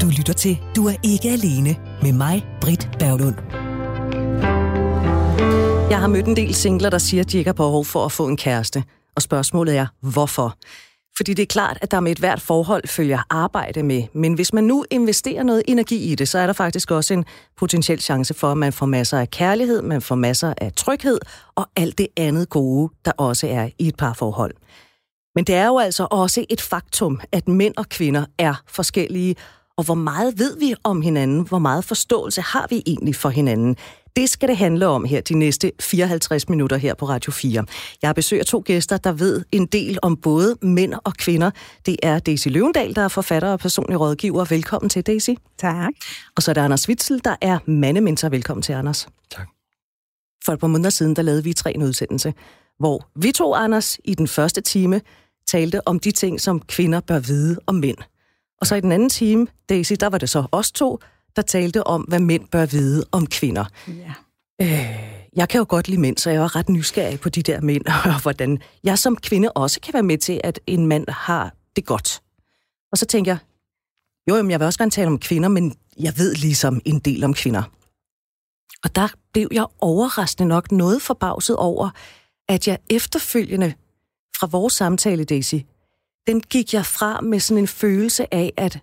Du lytter til Du er ikke alene med mig, Britt Berglund. Jeg har mødt en del singler, der siger, at de ikke har behov for at få en kæreste. Og spørgsmålet er, hvorfor? Fordi det er klart, at der med et hvert forhold følger arbejde med. Men hvis man nu investerer noget energi i det, så er der faktisk også en potentiel chance for, at man får masser af kærlighed, man får masser af tryghed og alt det andet gode, der også er i et parforhold. Men det er jo altså også et faktum, at mænd og kvinder er forskellige, og hvor meget ved vi om hinanden? Hvor meget forståelse har vi egentlig for hinanden? Det skal det handle om her de næste 54 minutter her på Radio 4. Jeg har besøg af to gæster, der ved en del om både mænd og kvinder. Det er Daisy Løvendal, der er forfatter og personlig rådgiver. Velkommen til, Daisy. Tak. Og så er der Anders Witzel, der er mandementor. Velkommen til, Anders. Tak. For et par måneder siden, der lavede vi tre en udsendelse, hvor vi to, Anders, i den første time talte om de ting, som kvinder bør vide om mænd. Og så i den anden time, Daisy, der var det så os to, der talte om, hvad mænd bør vide om kvinder. Ja. Øh, jeg kan jo godt lide mænd, så jeg er ret nysgerrig på de der mænd, og hvordan jeg som kvinde også kan være med til, at en mand har det godt. Og så tænker jeg, jo, jamen, jeg vil også gerne tale om kvinder, men jeg ved ligesom en del om kvinder. Og der blev jeg overraskende nok noget forbavset over, at jeg efterfølgende fra vores samtale, Daisy, den gik jeg fra med sådan en følelse af, at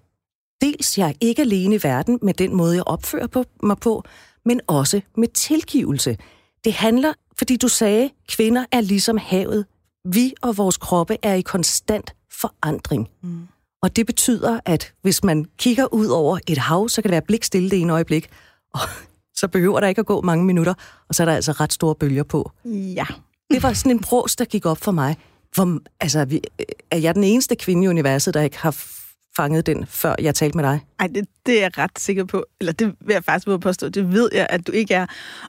dels jeg er ikke alene i verden med den måde, jeg opfører på, mig på, men også med tilgivelse. Det handler, fordi du sagde, kvinder er ligesom havet. Vi og vores kroppe er i konstant forandring. Mm. Og det betyder, at hvis man kigger ud over et hav, så kan det være blikstille det ene øjeblik, og så behøver der ikke at gå mange minutter, og så er der altså ret store bølger på. Ja. Det var sådan en bros, der gik op for mig. Hvor, altså, vi, øh, er jeg den eneste kvinde i universet, der ikke har fanget den, før jeg talte med dig? Nej, det, det er jeg ret sikker på. Eller det vil jeg faktisk våge påstå. Det ved jeg, at du ikke er.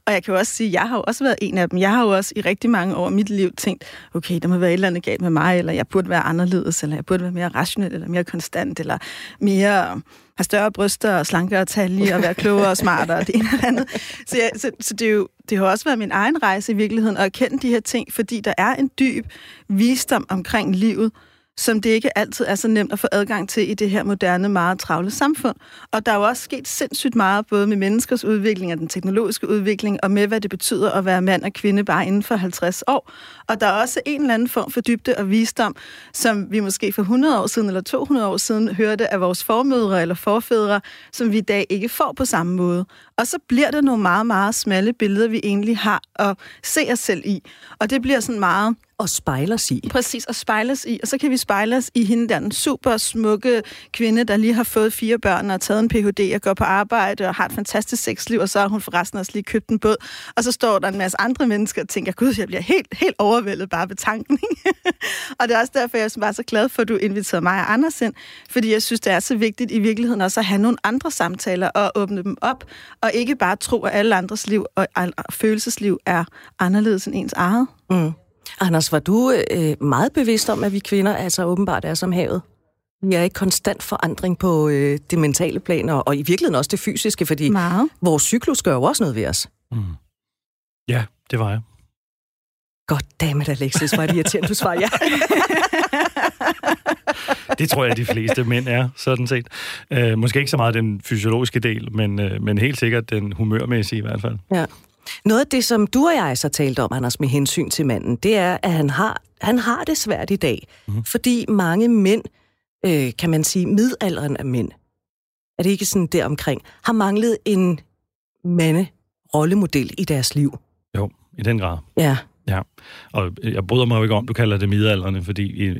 Og jeg kan jo også sige, at jeg har jo også været en af dem. Jeg har jo også i rigtig mange år af mit liv tænkt, okay, der må være et eller andet galt med mig, eller jeg burde være anderledes, eller jeg burde være mere rationel, eller mere konstant, eller mere have større bryster og slankere talje og være klogere og smartere og det ene eller andet. Så, ja, så, så det, er jo, det har også været min egen rejse i virkeligheden at erkende de her ting, fordi der er en dyb visdom omkring livet, som det ikke altid er så nemt at få adgang til i det her moderne, meget travle samfund. Og der er jo også sket sindssygt meget, både med menneskers udvikling og den teknologiske udvikling, og med, hvad det betyder at være mand og kvinde bare inden for 50 år. Og der er også en eller anden form for dybde og visdom, som vi måske for 100 år siden eller 200 år siden hørte af vores formødre eller forfædre, som vi i dag ikke får på samme måde. Og så bliver det nogle meget, meget smalle billeder, vi egentlig har at se os selv i. Og det bliver sådan meget og spejles i. Præcis, og spejles i. Og så kan vi spejles i hende der, den super smukke kvinde, der lige har fået fire børn og taget en Ph.D. og går på arbejde og har et fantastisk sexliv, og så har hun forresten også lige købt en båd. Og så står der en masse andre mennesker og tænker, gud, jeg bliver helt, helt overvældet bare ved tanken. og det er også derfor, jeg var så glad for, at du inviterede mig og Anders ind, fordi jeg synes, det er så vigtigt i virkeligheden også at have nogle andre samtaler og åbne dem op, og ikke bare tro, at alle andres liv og følelsesliv er anderledes end ens eget. Mm. Anders, var du øh, meget bevidst om, at vi kvinder altså åbenbart er som havet? Vi er i konstant forandring på øh, det mentale plan, og, og i virkeligheden også det fysiske, fordi Meget. vores cyklus gør jo også noget ved os. Mm. Ja, det var jeg. Godt dammit, Alexis, hvor er det irriterende, du svarer ja. det tror jeg, de fleste mænd er, sådan set. Øh, måske ikke så meget den fysiologiske del, men, øh, men helt sikkert den humørmæssige i hvert fald. Ja. Noget af det, som du og jeg så talt om, Anders, med hensyn til manden, det er, at han har, han har det svært i dag. Mm. Fordi mange mænd, øh, kan man sige, midalderen af mænd, er det ikke sådan der omkring, har manglet en mande-rollemodel i deres liv. Jo, i den grad. Ja. Ja, og jeg bryder mig jo ikke om, du kalder det midalderne, fordi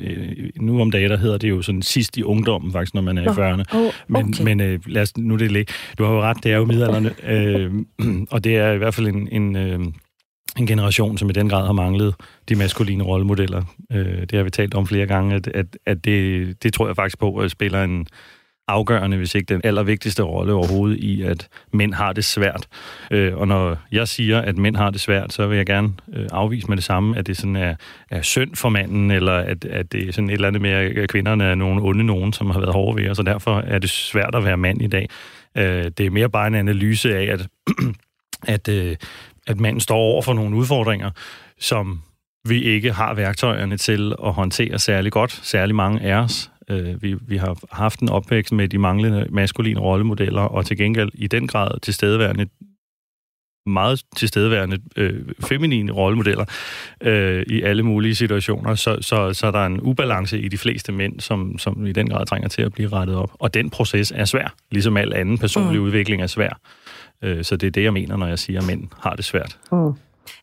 nu om dagen, der hedder det jo sådan sidst i ungdommen, faktisk, når man er i 40'erne. Oh, okay. Men, men øh, lad os nu det ligge. Du har jo ret, det er jo midalderne, øh, og det er i hvert fald en, en, øh, en generation, som i den grad har manglet de maskuline rollemodeller. Øh, det har vi talt om flere gange, at, at, at det, det tror jeg faktisk på, at spiller en afgørende, hvis ikke den allervigtigste rolle overhovedet i, at mænd har det svært. Øh, og når jeg siger, at mænd har det svært, så vil jeg gerne øh, afvise med det samme, at det sådan er, er synd for manden, eller at, at det er sådan et eller andet med, at kvinderne er nogle onde nogen, som har været hårde ved os, og derfor er det svært at være mand i dag. Øh, det er mere bare en analyse af, at, at, øh, at manden står over for nogle udfordringer, som vi ikke har værktøjerne til at håndtere særlig godt, særlig mange af os. Øh, vi, vi har haft en opvækst med de manglende maskuline rollemodeller, og til gengæld i den grad tilstedeværende meget tilstedeværende øh, feminine rollemodeller øh, i alle mulige situationer, så, så, så der er en ubalance i de fleste mænd, som, som i den grad trænger til at blive rettet op. Og den proces er svær, ligesom al anden personlig mm. udvikling er svær. Øh, så det er det, jeg mener, når jeg siger, at mænd har det svært. Mm.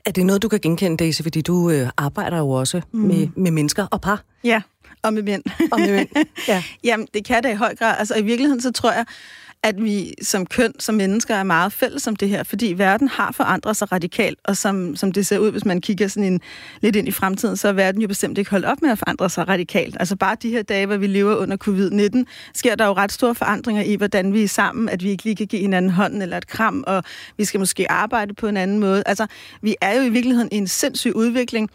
Er det noget, du kan genkende, Daisy, fordi du øh, arbejder jo også mm. med, med mennesker og par? Ja, og med mænd. Og med mænd, ja. Jamen, det kan det i høj grad. Altså, i virkeligheden, så tror jeg, at vi som køn, som mennesker, er meget fælles om det her, fordi verden har forandret sig radikalt, og som, som det ser ud, hvis man kigger sådan en, lidt ind i fremtiden, så er verden jo bestemt ikke holdt op med at forandre sig radikalt. Altså bare de her dage, hvor vi lever under covid-19, sker der jo ret store forandringer i, hvordan vi er sammen, at vi ikke lige kan give hinanden hånden eller et kram, og vi skal måske arbejde på en anden måde. Altså, vi er jo i virkeligheden i en sindssyg udvikling,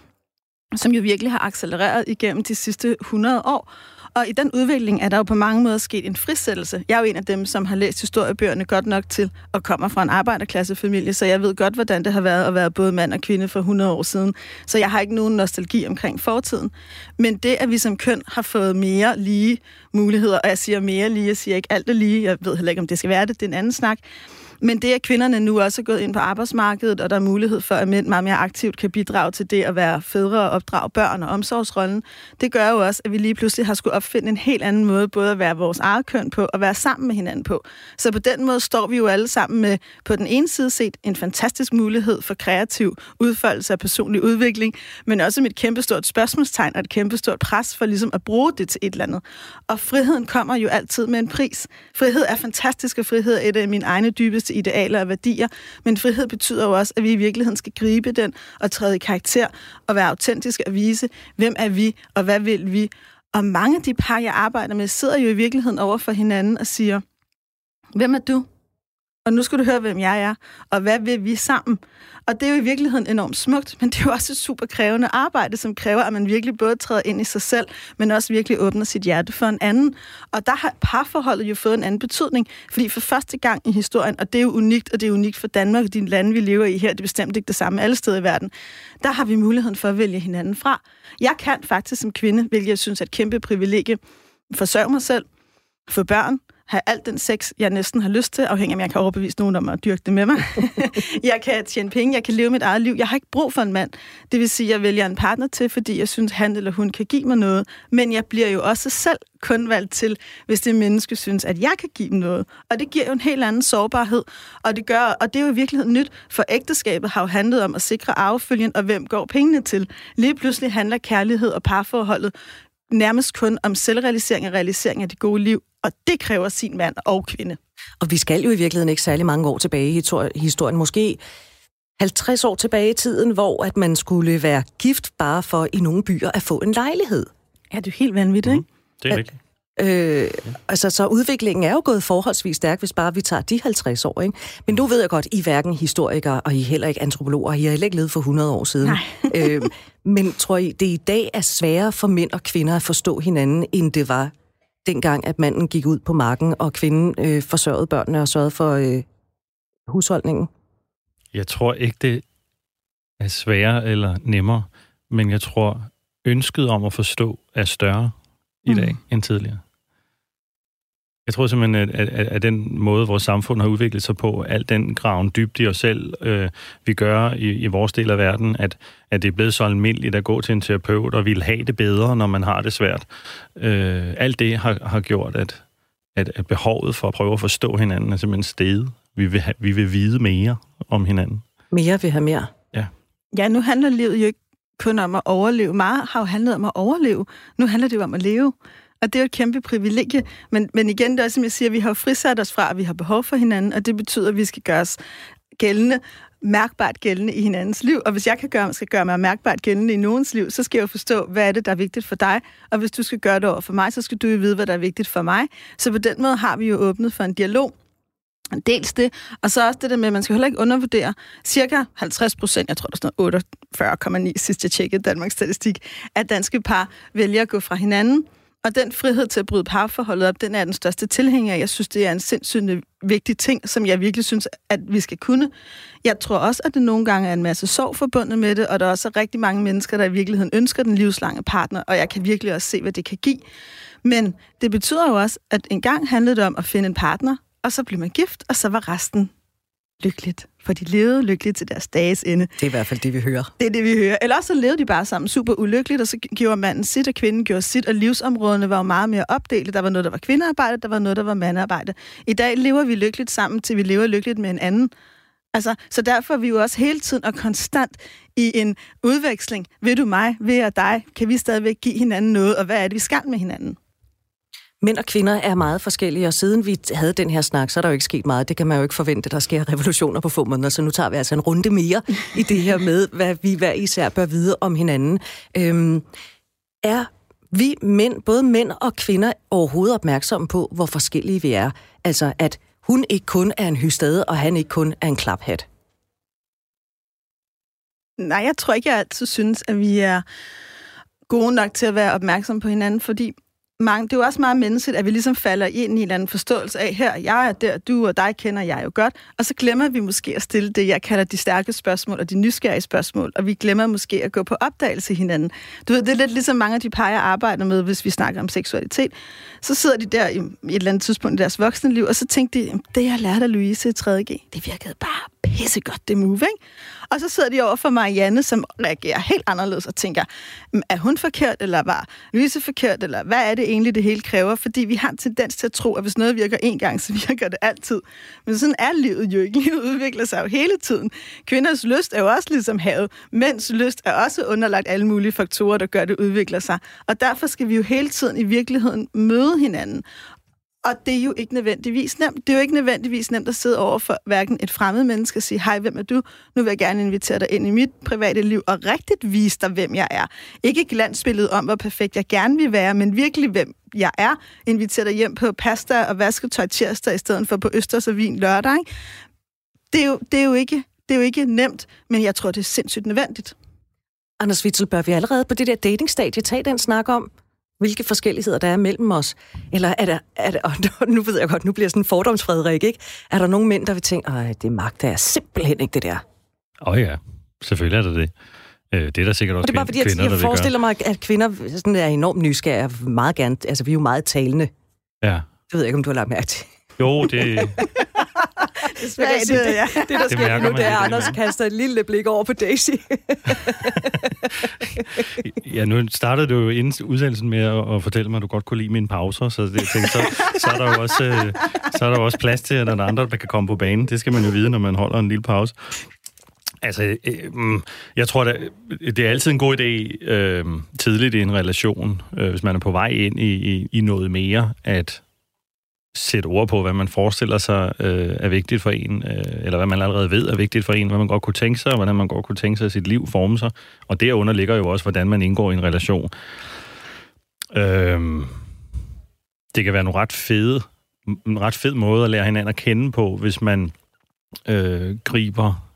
som jo virkelig har accelereret igennem de sidste 100 år. Og i den udvikling er der jo på mange måder sket en frisættelse. Jeg er jo en af dem, som har læst historiebøgerne godt nok til og kommer fra en arbejderklassefamilie, så jeg ved godt, hvordan det har været at være både mand og kvinde for 100 år siden. Så jeg har ikke nogen nostalgi omkring fortiden. Men det, at vi som køn har fået mere lige muligheder, og jeg siger mere lige, jeg siger ikke alt er lige, jeg ved heller ikke, om det skal være det, det er en anden snak, men det, at kvinderne nu også er gået ind på arbejdsmarkedet, og der er mulighed for, at mænd meget mere aktivt kan bidrage til det at være fædre og opdrage børn og omsorgsrollen, det gør jo også, at vi lige pludselig har skulle opfinde en helt anden måde, både at være vores eget køn på og være sammen med hinanden på. Så på den måde står vi jo alle sammen med, på den ene side set, en fantastisk mulighed for kreativ udfoldelse af personlig udvikling, men også med et kæmpestort spørgsmålstegn og et kæmpestort pres for ligesom at bruge det til et eller andet. Og friheden kommer jo altid med en pris. Frihed er fantastisk, og frihed er et af mine egne dybeste til idealer og værdier, men frihed betyder jo også, at vi i virkeligheden skal gribe den og træde i karakter og være autentiske og vise, hvem er vi og hvad vil vi. Og mange af de par, jeg arbejder med, sidder jo i virkeligheden over for hinanden og siger, hvem er du? Og nu skal du høre, hvem jeg er, og hvad vil vi sammen? Og det er jo i virkeligheden enormt smukt, men det er jo også et super krævende arbejde, som kræver, at man virkelig både træder ind i sig selv, men også virkelig åbner sit hjerte for en anden. Og der har parforholdet jo fået en anden betydning, fordi for første gang i historien, og det er jo unikt, og det er unikt for Danmark og de lande, vi lever i her, det er bestemt ikke det samme alle steder i verden, der har vi muligheden for at vælge hinanden fra. Jeg kan faktisk som kvinde, hvilket jeg synes er et kæmpe privilegie, forsørge mig selv, få børn, have alt den sex, jeg næsten har lyst til, afhængig af, om jeg kan overbevise nogen om at dyrke det med mig. jeg kan tjene penge, jeg kan leve mit eget liv. Jeg har ikke brug for en mand. Det vil sige, at jeg vælger en partner til, fordi jeg synes, han eller hun kan give mig noget. Men jeg bliver jo også selv kun valgt til, hvis det menneske synes, at jeg kan give dem noget. Og det giver jo en helt anden sårbarhed. Og det, gør, og det er jo i virkeligheden nyt, for ægteskabet har jo handlet om at sikre arvefølgen, og hvem går pengene til. Lige pludselig handler kærlighed og parforholdet nærmest kun om selvrealisering og realisering af det gode liv, og det kræver sin mand og kvinde. Og vi skal jo i virkeligheden ikke særlig mange år tilbage i historien, måske 50 år tilbage i tiden, hvor at man skulle være gift bare for i nogle byer at få en lejlighed. Ja, det er helt vanvittigt, ikke? Mm, det er rigtigt. Øh, altså, så udviklingen er jo gået forholdsvis stærk, hvis bare vi tager de 50 år, ikke? Men nu ved jeg godt, I er hverken historikere, og I er heller ikke antropologer, I har heller ikke levet for 100 år siden. øh, men tror I, det i dag er sværere for mænd og kvinder at forstå hinanden, end det var dengang, at manden gik ud på marken, og kvinden øh, forsørgede børnene og sørgede for øh, husholdningen? Jeg tror ikke, det er sværere eller nemmere, men jeg tror, ønsket om at forstå er større i dag mm. end tidligere. Jeg tror simpelthen, at, at, at, at den måde, vores samfund har udviklet sig på, al den graven dybt i os selv, øh, vi gør i, i vores del af verden, at, at det er blevet så almindeligt at gå til en terapeut og vil have det bedre, når man har det svært. Øh, alt det har, har gjort, at, at, at behovet for at prøve at forstå hinanden er simpelthen steget. Vi vil, have, vi vil vide mere om hinanden. Mere vil have mere? Ja. Ja, nu handler livet jo ikke kun om at overleve. Meget har jo handlet om at overleve. Nu handler det jo om at leve. Og det er jo et kæmpe privilegie. Men, men igen, det er også, som jeg siger, vi har frisat os fra, at vi har behov for hinanden, og det betyder, at vi skal gøre os gældende, mærkbart gældende i hinandens liv. Og hvis jeg kan gøre, skal gøre mig mærkbart gældende i nogens liv, så skal jeg jo forstå, hvad er det, der er vigtigt for dig. Og hvis du skal gøre det over for mig, så skal du jo vide, hvad der er vigtigt for mig. Så på den måde har vi jo åbnet for en dialog. Dels det, og så også det der med, at man skal heller ikke undervurdere cirka 50 procent, jeg tror der er sådan 48,9 sidst jeg tjekkede Danmarks Statistik, at danske par vælger at gå fra hinanden og den frihed til at bryde parforholdet op, den er den største tilhænger. Jeg synes, det er en sindssygt vigtig ting, som jeg virkelig synes, at vi skal kunne. Jeg tror også, at det nogle gange er en masse sorg forbundet med det, og der er også rigtig mange mennesker, der i virkeligheden ønsker den livslange partner, og jeg kan virkelig også se, hvad det kan give. Men det betyder jo også, at engang handlede det om at finde en partner, og så blev man gift, og så var resten lykkeligt. For de levede lykkeligt til deres dages ende. Det er i hvert fald det, vi hører. Det er det, vi hører. Eller også så levede de bare sammen super ulykkeligt, og så gjorde manden sit, og kvinden gjorde sit, og livsområderne var jo meget mere opdelt. Der var noget, der var kvindearbejde, der var noget, der var mandarbejde. I dag lever vi lykkeligt sammen, til vi lever lykkeligt med en anden. Altså, så derfor er vi jo også hele tiden og konstant i en udveksling. Ved du mig? Ved jeg dig? Kan vi stadigvæk give hinanden noget? Og hvad er det, vi skal med hinanden? Mænd og kvinder er meget forskellige, og siden vi havde den her snak, så er der jo ikke sket meget. Det kan man jo ikke forvente, der sker revolutioner på få måneder, så nu tager vi altså en runde mere i det her med, hvad vi hver især bør vide om hinanden. Øhm, er vi mænd, både mænd og kvinder, overhovedet opmærksomme på, hvor forskellige vi er? Altså, at hun ikke kun er en hystade, og han ikke kun er en klaphat? Nej, jeg tror ikke, jeg altid synes, at vi er gode nok til at være opmærksom på hinanden, fordi mange, det er jo også meget menneskeligt, at vi ligesom falder ind i en eller anden forståelse af, her, jeg er der, du og dig kender jeg jo godt, og så glemmer vi måske at stille det, jeg kalder de stærke spørgsmål og de nysgerrige spørgsmål, og vi glemmer måske at gå på opdagelse hinanden. Du ved, det er lidt ligesom mange af de par, jeg arbejder med, hvis vi snakker om seksualitet. Så sidder de der i et eller andet tidspunkt i deres voksne liv, og så tænkte de, det jeg lærte af Louise i 3.G, det virkede bare pissegodt, det move, ikke? Og så sidder de over for Marianne, som reagerer helt anderledes og tænker, er hun forkert, eller var Louise forkert, eller hvad er det egentlig, det hele kræver? Fordi vi har en tendens til at tro, at hvis noget virker en gang, så virker det altid. Men sådan er livet jo ikke. Livet udvikler sig jo hele tiden. Kvinders lyst er jo også ligesom havet. Mænds lyst er også underlagt alle mulige faktorer, der gør, at det udvikler sig. Og derfor skal vi jo hele tiden i virkeligheden møde hinanden. Og det er jo ikke nødvendigvis nemt. Det er jo ikke nødvendigvis nemt at sidde over for hverken et fremmed menneske og sige, hej, hvem er du? Nu vil jeg gerne invitere dig ind i mit private liv og rigtigt vise dig, hvem jeg er. Ikke glansbilledet om, hvor perfekt jeg gerne vil være, men virkelig, hvem jeg er. Invitere dig hjem på pasta og vasketøj tirsdag, i stedet for på østers og vin lørdag. Ikke? Det, er jo, det, er jo ikke, det er jo ikke nemt, men jeg tror, det er sindssygt nødvendigt. Anders Witzel, bør vi allerede på det der datingstadie tage den snak om, hvilke forskelligheder der er mellem os? Eller er der, er der og nu ved jeg godt, nu bliver sådan en fordomsfrederik, ikke? Er der nogle mænd, der vil tænke, at det magter jeg simpelthen ikke, det der? Åh oh ja, selvfølgelig er det det. Øh, det er der sikkert også og det er bare fordi, kvinder, jeg, jeg forestiller mig, at kvinder sådan er enormt nysgerrige meget gerne. Altså, vi er jo meget talende. Ja. Det ved jeg ikke, om du har lagt mærke til. Jo, det... det, det, det, ja. det, der det sker nu, det er, at Anders kaster et lille blik over på Daisy. ja, nu startede du jo inden udsendelsen med at, at fortælle mig, at du godt kunne lide mine pauser, så det, tænkte, så, så, er der jo også, øh, så er der jo også plads til, at der er andre, der kan komme på banen. Det skal man jo vide, når man holder en lille pause. Altså, øh, mm, jeg tror, det, det er altid en god idé øh, tidligt i en relation, øh, hvis man er på vej ind i, i, i noget mere, at sætte ord på, hvad man forestiller sig øh, er vigtigt for en, øh, eller hvad man allerede ved er vigtigt for en, hvad man godt kunne tænke sig, og hvordan man godt kunne tænke sig, at sit liv forme sig. Og derunder ligger jo også, hvordan man indgår i en relation. Øh, det kan være en ret fede, en ret fed måde at lære hinanden at kende på, hvis man øh, griber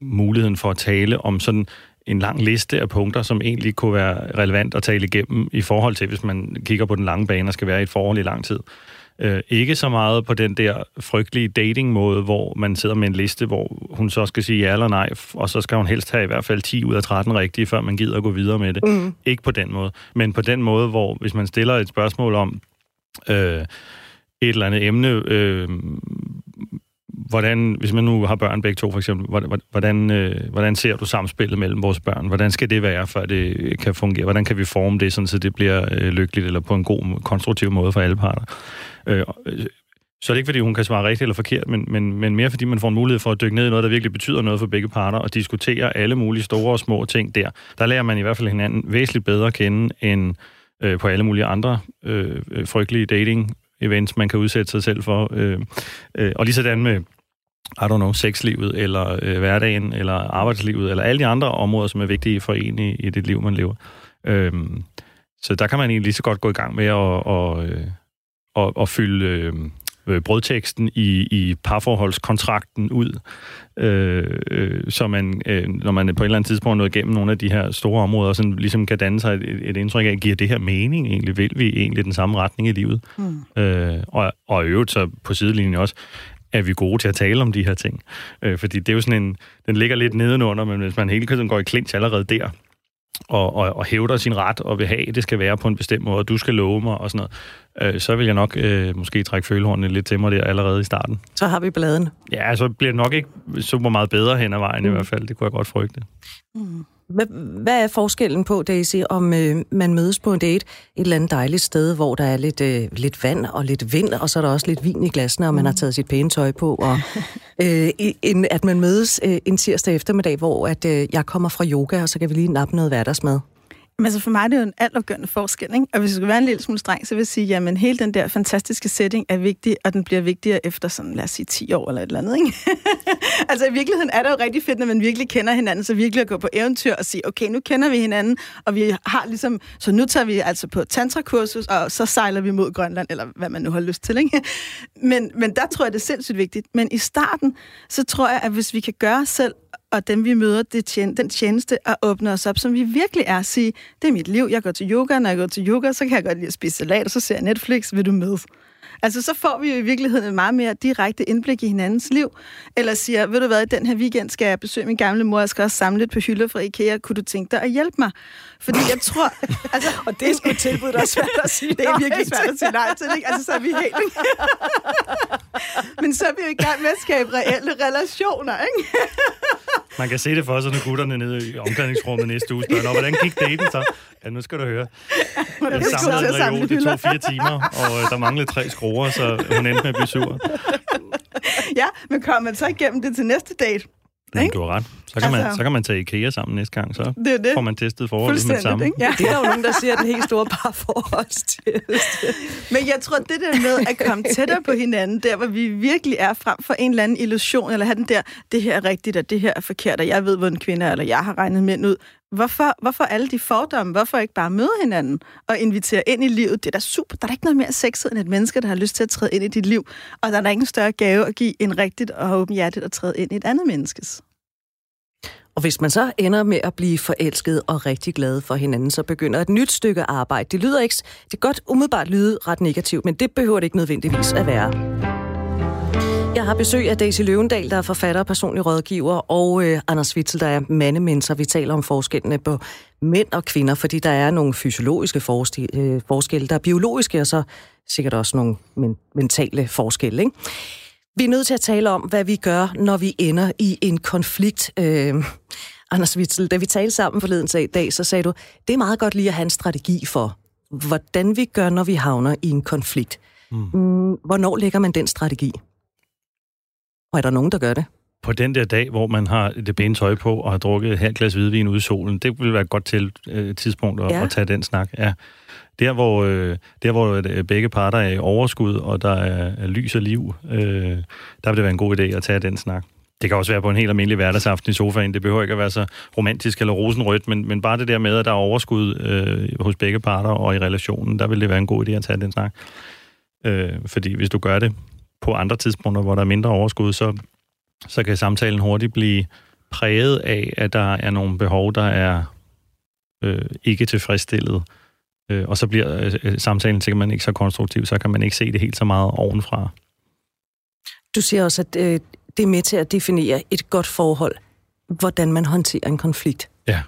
muligheden for at tale om sådan en lang liste af punkter, som egentlig kunne være relevant at tale igennem i forhold til, hvis man kigger på den lange bane og skal være i et forhold i lang tid. Øh, ikke så meget på den der frygtelige dating-måde, hvor man sidder med en liste, hvor hun så skal sige ja eller nej, og så skal hun helst have i hvert fald 10 ud af 13 rigtige, før man gider at gå videre med det. Mm. Ikke på den måde, men på den måde, hvor hvis man stiller et spørgsmål om øh, et eller andet emne, øh, hvordan, hvis man nu har børn begge to for eksempel, hvordan, øh, hvordan ser du samspillet mellem vores børn? Hvordan skal det være, før det kan fungere? Hvordan kan vi forme det, sådan, så det bliver øh, lykkeligt eller på en god, konstruktiv måde for alle parter? Øh, øh, så er det ikke, fordi hun kan svare rigtigt eller forkert, men, men, men mere fordi man får en mulighed for at dykke ned i noget, der virkelig betyder noget for begge parter, og diskutere alle mulige store og små ting der. Der lærer man i hvert fald hinanden væsentligt bedre at kende, end øh, på alle mulige andre øh, frygtelige dating events, man kan udsætte sig selv for. Øh, øh, og lige sådan med, I don't know, sexlivet, eller øh, hverdagen, eller arbejdslivet, eller alle de andre områder, som er vigtige for en i, i det liv, man lever. Øh, så der kan man egentlig lige så godt gå i gang med at, og, øh, og, og fylde, øh, øh, brødteksten i, i parforholdskontrakten ud, øh, øh, så man, øh, når man på et eller andet tidspunkt nået igennem nogle af de her store områder, sådan ligesom kan danne sig et, et indtryk af, giver det her mening egentlig? Vil vi egentlig den samme retning i livet? Mm. Øh, og, og i øvrigt så på sidelinjen også, er vi gode til at tale om de her ting? Øh, fordi det er jo sådan en, den ligger lidt nedenunder, men hvis man hele tiden går i clinch allerede der, og, og, og hævder sin ret og vil have, at det skal være på en bestemt måde, og du skal love mig og sådan noget, øh, så vil jeg nok øh, måske trække følehornene lidt til mig der allerede i starten. Så har vi bladen. Ja, så bliver det nok ikke super meget bedre hen ad vejen mm. i hvert fald. Det kunne jeg godt frygte. Mm. Hvad, er forskellen på, Daisy, om øh, man mødes på en date et eller andet dejligt sted, hvor der er lidt, øh, lidt vand og lidt vind, og så er der også lidt vin i glasene, og man har taget sit pæne tøj på, og øh, en, at man mødes øh, en tirsdag eftermiddag, hvor at, øh, jeg kommer fra yoga, og så kan vi lige nappe noget hverdagsmad? Men altså for mig er det jo en altafgørende forskel, ikke? Og hvis jeg skulle være en lille smule streng, så vil jeg sige, jamen hele den der fantastiske setting er vigtig, og den bliver vigtigere efter sådan, lad os sige, 10 år eller et eller andet, ikke? altså i virkeligheden er det jo rigtig fedt, når man virkelig kender hinanden, så virkelig at gå på eventyr og sige, okay, nu kender vi hinanden, og vi har ligesom, så nu tager vi altså på tantrakursus, og så sejler vi mod Grønland, eller hvad man nu har lyst til, ikke? Men, men der tror jeg, det er sindssygt vigtigt. Men i starten, så tror jeg, at hvis vi kan gøre selv og dem vi møder, det tjen- den tjeneste at åbne os op, som vi virkelig er. Sige, det er mit liv, jeg går til yoga, når jeg går til yoga, så kan jeg godt lide at spise salat, og så ser jeg Netflix, vil du med? Altså, så får vi jo i virkeligheden et meget mere direkte indblik i hinandens liv. Eller siger, ved du hvad, den her weekend skal jeg besøge min gamle mor, jeg skal også samle lidt på hylder fra IKEA. Kunne du tænke dig at hjælpe mig? Fordi jeg tror... Altså, og det er sgu tilbud, der er svært at sige Det er virkelig svært at sige nej til, ikke? Altså, så er vi helt... Men så er vi jo i gang med at skabe reelle relationer, ikke? Man kan se det for sig, når gutterne nede i omklædningsrummet næste uge spørger, hvordan gik daten så? Ja, nu skal du høre. Jeg samlede en reol, det tog fire timer, og øh, der manglede tre skruer, så hun endte med at blive sur. Ja, men kommer man så igennem det til næste date? Jamen, du har ret. Så kan, man, altså, så kan man tage IKEA sammen næste gang, så det er det. får man testet forholdet med det samme. Ikke? Ja. Det er jo nogen, der siger, at den helt store parforholdstest. Men jeg tror, det der med at komme tættere på hinanden, der hvor vi virkelig er frem for en eller anden illusion, eller have den der, det her er rigtigt, og det her er forkert, og jeg ved, hvor en kvinde er, eller jeg har regnet mænd ud. Hvorfor, hvorfor alle de fordomme? Hvorfor ikke bare møde hinanden og invitere ind i livet? Det er da super. Der er da ikke noget mere sexet end et menneske, der har lyst til at træde ind i dit liv. Og der er da ingen større gave at give en rigtigt og åbenhjertet at træde ind i et andet menneskes. Og hvis man så ender med at blive forelsket og rigtig glad for hinanden, så begynder et nyt stykke arbejde. Det lyder ikke, det kan godt umiddelbart lyde ret negativt, men det behøver det ikke nødvendigvis at være. Jeg har besøg af Daisy Løvendal, der er forfatter og personlig rådgiver, og øh, Anders Witzel, der er mandemenser. Vi taler om forskellene på mænd og kvinder, fordi der er nogle fysiologiske øh, forskelle, der er biologiske, og så sikkert også nogle men- mentale forskelle. Ikke? Vi er nødt til at tale om, hvad vi gør, når vi ender i en konflikt. Øh, Anders Witzel, da vi talte sammen forleden dag, så sagde du, det er meget godt lige at have en strategi for, hvordan vi gør, når vi havner i en konflikt. Mm. Mm, hvornår lægger man den strategi? Og er der nogen, der gør det? På den der dag, hvor man har det pæne tøj på og har drukket et halvt glas hvidvin ude i solen, det vil være et godt til, øh, tidspunkt at, ja. at tage den snak. Ja. Der, hvor, øh, der, hvor øh, begge parter er i overskud, og der er, er lys og liv, øh, der vil det være en god idé at tage den snak. Det kan også være på en helt almindelig hverdagsaften i sofaen. Det behøver ikke at være så romantisk eller rosenrødt, men, men bare det der med, at der er overskud øh, hos begge parter og i relationen, der vil det være en god idé at tage den snak. Øh, fordi hvis du gør det på andre tidspunkter, hvor der er mindre overskud, så, så kan samtalen hurtigt blive præget af, at der er nogle behov, der er øh, ikke tilfredsstillet. Øh, og så bliver øh, samtalen sikkert ikke så konstruktiv, så kan man ikke se det helt så meget ovenfra. Du siger også, at øh, det er med til at definere et godt forhold, hvordan man håndterer en konflikt. Ja.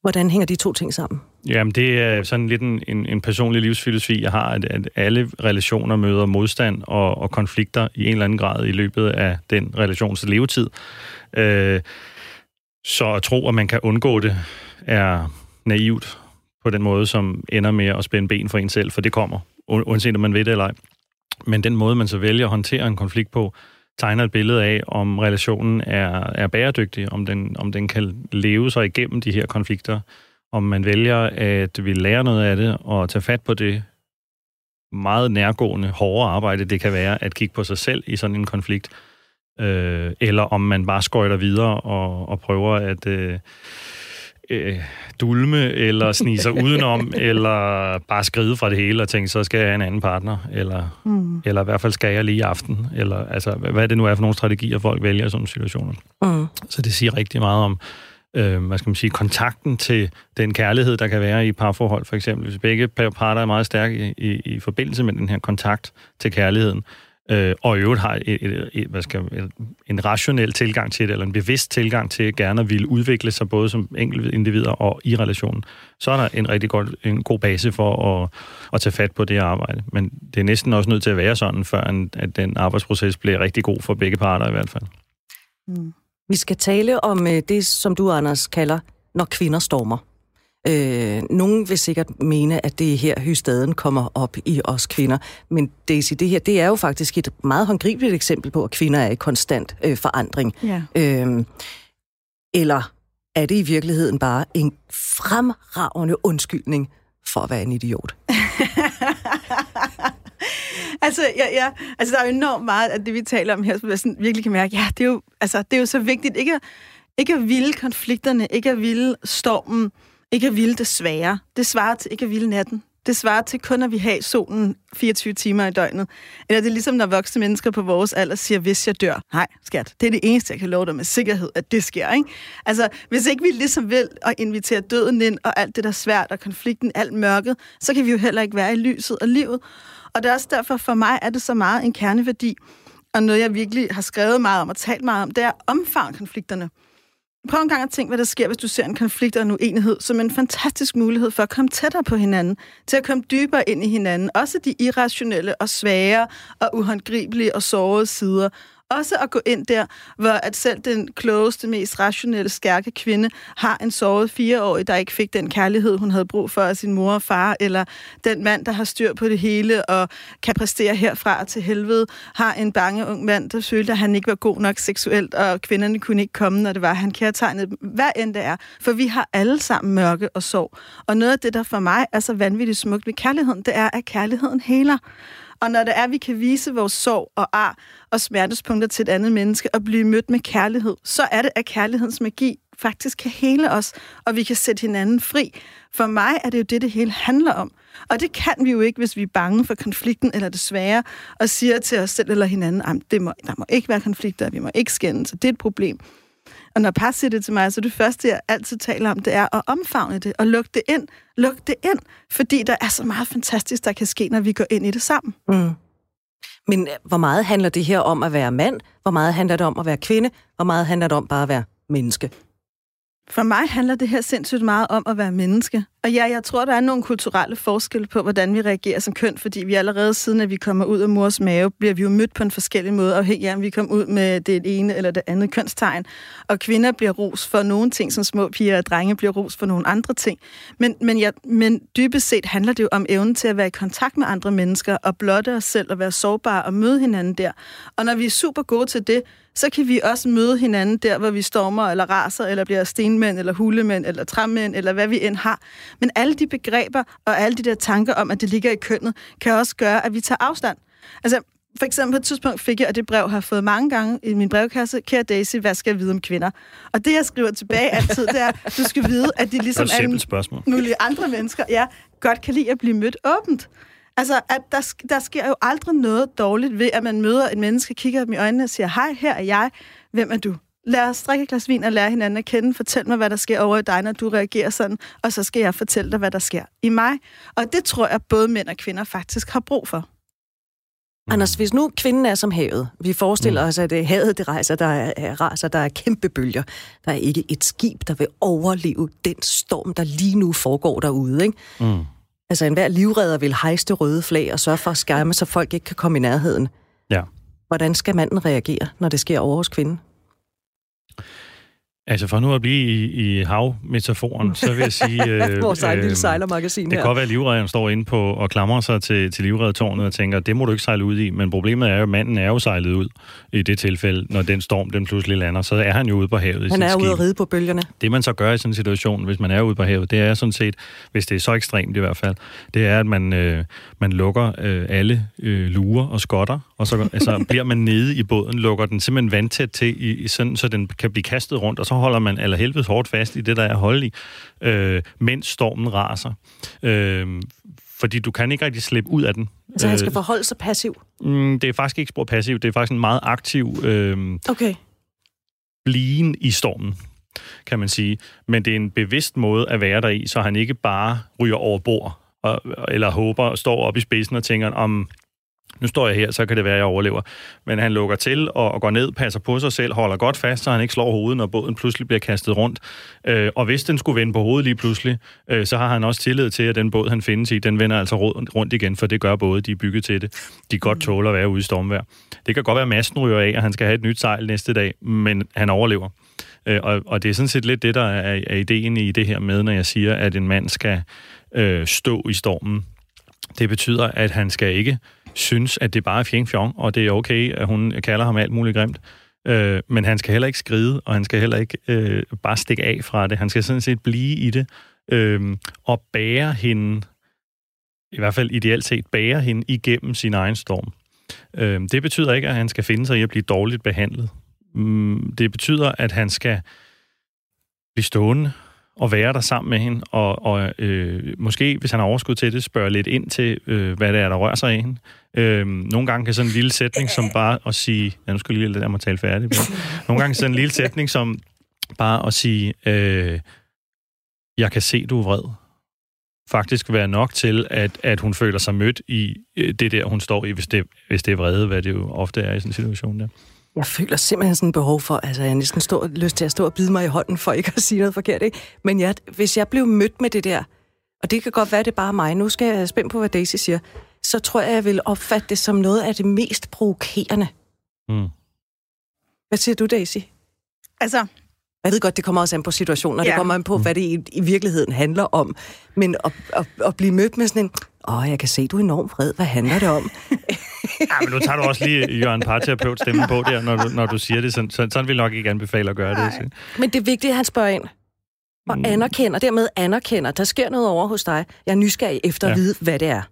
Hvordan hænger de to ting sammen? Jamen, det er sådan lidt en, en, en personlig livsfilosofi, jeg har, at, at alle relationer møder modstand og, og konflikter i en eller anden grad i løbet af den relations levetid. Øh, så at tro, at man kan undgå det, er naivt på den måde, som ender med at spænde ben for en selv, for det kommer, uanset om man ved det eller ej. Men den måde, man så vælger at håndtere en konflikt på, tegner et billede af, om relationen er, er bæredygtig, om den, om den kan leve sig igennem de her konflikter, om man vælger at vi lære noget af det og tage fat på det meget nærgående, hårde arbejde, det kan være at kigge på sig selv i sådan en konflikt, øh, eller om man bare skøjter videre og, og prøver at, øh, øh, dulme, eller snige sig udenom, eller bare skride fra det hele og tænke, så skal jeg have en anden partner, eller, mm. eller i hvert fald skal jeg lige i aften, eller altså, hvad det nu er for nogle strategier, folk vælger i sådan situationer. Mm. Så det siger rigtig meget om, øh, hvad skal man sige, kontakten til den kærlighed, der kan være i parforhold, for eksempel. Hvis begge parter er meget stærke i, i, i forbindelse med den her kontakt til kærligheden, øh, og i øvrigt har et, et, et, hvad skal, et, en rationel tilgang til det, eller en bevidst tilgang til gerne at ville udvikle sig både som enkelte individer og i relationen, så er der en rigtig god, en god base for at, at tage fat på det arbejde. Men det er næsten også nødt til at være sådan, før at den arbejdsproces bliver rigtig god for begge parter i hvert fald. Mm. Vi skal tale om øh, det, som du, Anders, kalder, når kvinder stormer. Øh, nogen vil sikkert mene, at det er her, hystaden kommer op i os kvinder. Men Daisy, det her, det er jo faktisk et meget håndgribeligt eksempel på, at kvinder er i konstant øh, forandring. Ja. Øh, eller er det i virkeligheden bare en fremragende undskyldning for at være en idiot? altså, ja, ja, altså, der er jo enormt meget af det, vi taler om her, som jeg sådan virkelig kan mærke, ja, det er jo, altså, det er jo så vigtigt ikke at, ikke at ville konflikterne, ikke at ville stormen, ikke at ville det svære. Det svarer til ikke at ville natten. Det svarer til kun at vi har solen 24 timer i døgnet. Eller det er ligesom, når voksne mennesker på vores alder siger, hvis jeg dør. Nej, skat, det er det eneste, jeg kan love dig med sikkerhed, at det sker. Ikke? Altså, hvis ikke vi ligesom vil at invitere døden ind, og alt det, der er svært, og konflikten, alt mørket, så kan vi jo heller ikke være i lyset og livet. Og det er også derfor, for mig er det så meget en kerneværdi, og noget, jeg virkelig har skrevet meget om og talt meget om, det er omfang konflikterne. Prøv en gang at tænke, hvad der sker, hvis du ser en konflikt og en uenighed som en fantastisk mulighed for at komme tættere på hinanden, til at komme dybere ind i hinanden, også de irrationelle og svære og uhåndgribelige og sårede sider, også at gå ind der, hvor at selv den klogeste, mest rationelle, stærke kvinde har en såret fireårig, der ikke fik den kærlighed, hun havde brug for af sin mor og far, eller den mand, der har styr på det hele og kan præstere herfra til helvede, har en bange ung mand, der følte, at han ikke var god nok seksuelt, og kvinderne kunne ikke komme, når det var, han kærtegnede dem. Hvad end det er. For vi har alle sammen mørke og sorg. Og noget af det, der for mig er så vanvittigt smukt ved kærligheden, det er, at kærligheden heler. Og når det er, at vi kan vise vores sorg og ar og smertespunkter til et andet menneske og blive mødt med kærlighed, så er det, at kærlighedens magi faktisk kan hele os, og vi kan sætte hinanden fri. For mig er det jo det, det hele handler om. Og det kan vi jo ikke, hvis vi er bange for konflikten eller det svære, og siger til os selv eller hinanden, at det må, der må ikke være konflikter, vi må ikke skændes, så det er et problem. Og når par siger det til mig, så det første, jeg altid taler om, det er at omfavne det og lukke det ind. Luk det ind, fordi der er så meget fantastisk, der kan ske, når vi går ind i det sammen. Mm. Men øh, hvor meget handler det her om at være mand? Hvor meget handler det om at være kvinde? Hvor meget handler det om bare at være menneske? For mig handler det her sindssygt meget om at være menneske. Og ja, jeg tror, der er nogle kulturelle forskelle på, hvordan vi reagerer som køn, fordi vi allerede siden, at vi kommer ud af mors mave, bliver vi jo mødt på en forskellig måde, afhængig af, om vi kommer ud med det ene eller det andet kønstegn. Og kvinder bliver ros for nogle ting, som små piger og drenge bliver ros for nogle andre ting. Men, men, ja, men dybest set handler det jo om evnen til at være i kontakt med andre mennesker, og blotte os selv og være sårbare og møde hinanden der. Og når vi er super gode til det, så kan vi også møde hinanden der, hvor vi stormer eller raser, eller bliver stenmænd, eller hulemænd, eller træmænd, eller hvad vi end har. Men alle de begreber og alle de der tanker om, at det ligger i kønnet, kan også gøre, at vi tager afstand. Altså, for eksempel på et tidspunkt fik jeg, og det brev har jeg fået mange gange i min brevkasse, kære Daisy, hvad skal jeg vide om kvinder? Og det, jeg skriver tilbage altid, det er, du skal vide, at de ligesom alle spørgsmål. mulige andre mennesker, ja, godt kan lide at blive mødt åbent. Altså, at der, der sker jo aldrig noget dårligt ved, at man møder et menneske, kigger dem i øjnene og siger, hej, her er jeg, hvem er du? Lad os drikke et glas vin og lære hinanden at kende. Fortæl mig, hvad der sker over i dig, når du reagerer sådan, og så skal jeg fortælle dig, hvad der sker i mig. Og det tror jeg, både mænd og kvinder faktisk har brug for. Mm. Anders, hvis nu kvinden er som havet, vi forestiller mm. os, at det havet det rejser, der er, raser, der er kæmpe bølger. Der er ikke et skib, der vil overleve den storm, der lige nu foregår derude. Ikke? Mm. Altså enhver livredder vil hejse det røde flag og sørge for at skærme, så folk ikke kan komme i nærheden. Ja. Hvordan skal manden reagere, når det sker over hos kvinden? Altså for nu at blive i, i havmetaforen, så vil jeg sige... Øh, Vores egen lille øh, sejlermagasin Det her. kan godt være, at livredderen står inde på og klamrer sig til, til livreddetårnet og tænker, det må du ikke sejle ud i. Men problemet er jo, at manden er jo sejlet ud i det tilfælde, når den storm den pludselig lander. Så er han jo ude på havet Han er ude at ride på bølgerne. Det man så gør i sådan en situation, hvis man er ude på havet, det er sådan set, hvis det er så ekstremt i hvert fald, det er, at man, øh, man lukker øh, alle øh, lurer og skotter og så altså, bliver man nede i båden, lukker den simpelthen vandtæt til, i, i sådan, så den kan blive kastet rundt, og så holder man aller helvedes hårdt fast i det, der er at holde i, øh, mens stormen raser. Øh, fordi du kan ikke rigtig slippe ud af den. Så han skal øh, forholde sig passiv? Mm, det er faktisk ikke spor passiv, det er faktisk en meget aktiv øh, okay. bligen i stormen kan man sige. Men det er en bevidst måde at være der i, så han ikke bare ryger over bord, og, eller håber og står op i spidsen og tænker, om nu står jeg her, så kan det være, at jeg overlever. Men han lukker til og, og går ned, passer på sig selv, holder godt fast, så han ikke slår hovedet, når båden pludselig bliver kastet rundt. Øh, og hvis den skulle vende på hovedet lige pludselig, øh, så har han også tillid til, at den båd, han findes i, den vender altså rundt igen, for det gør både, de er bygget til det. De godt tåler at være ude i stormvejr. Det kan godt være, at masten ryger af, og han skal have et nyt sejl næste dag, men han overlever. Øh, og, og det er sådan set lidt det, der er, er ideen i det her med, når jeg siger, at en mand skal øh, stå i stormen. Det betyder, at han skal ikke synes, at det bare er fjeng fjong, og det er okay, at hun kalder ham alt muligt grimt. Øh, men han skal heller ikke skride, og han skal heller ikke øh, bare stikke af fra det. Han skal sådan set blive i det, øh, og bære hende, i hvert fald ideelt set, bære hende igennem sin egen storm. Øh, det betyder ikke, at han skal finde sig i at blive dårligt behandlet. Mm, det betyder, at han skal blive stående og være der sammen med hende, og, og øh, måske, hvis han har overskud til det, spørge lidt ind til, øh, hvad det er, der rører sig i hende. Øh, nogle gange kan sådan en lille sætning som bare at sige... Ja, nu skal jeg lige lade mig tale færdig. Men, nogle gange sådan en lille sætning som bare at sige, øh, jeg kan se, du er vred. Faktisk være nok til, at, at hun føler sig mødt i øh, det der, hun står i, hvis det, hvis det er vrede, hvad det jo ofte er i sådan en situation der. Jeg føler simpelthen sådan behov for, altså jeg har næsten stå, lyst til at stå og bide mig i hånden for ikke at sige noget forkert, ikke? Men jeg, hvis jeg blev mødt med det der, og det kan godt være, det er bare mig, nu skal jeg spænde på, hvad Daisy siger, så tror jeg, jeg vil opfatte det som noget af det mest provokerende. Mm. Hvad siger du, Daisy? Altså, jeg ved godt, det kommer også an på situationen, og ja. det kommer an på, hvad det i, i virkeligheden handler om. Men at, at, at blive mødt med sådan en, åh, jeg kan se, du er enormt vred. Hvad handler det om? ja, men nu tager du også lige Jørgen Parterapeut stemme på der, når du, når du siger det. Sådan, sådan vil jeg nok ikke anbefale at gøre Nej. det. Så. Men det er vigtigt, at han spørger ind og mm. anerkender, dermed anerkender, der sker noget over hos dig. Jeg er nysgerrig efter ja. at vide, hvad det er.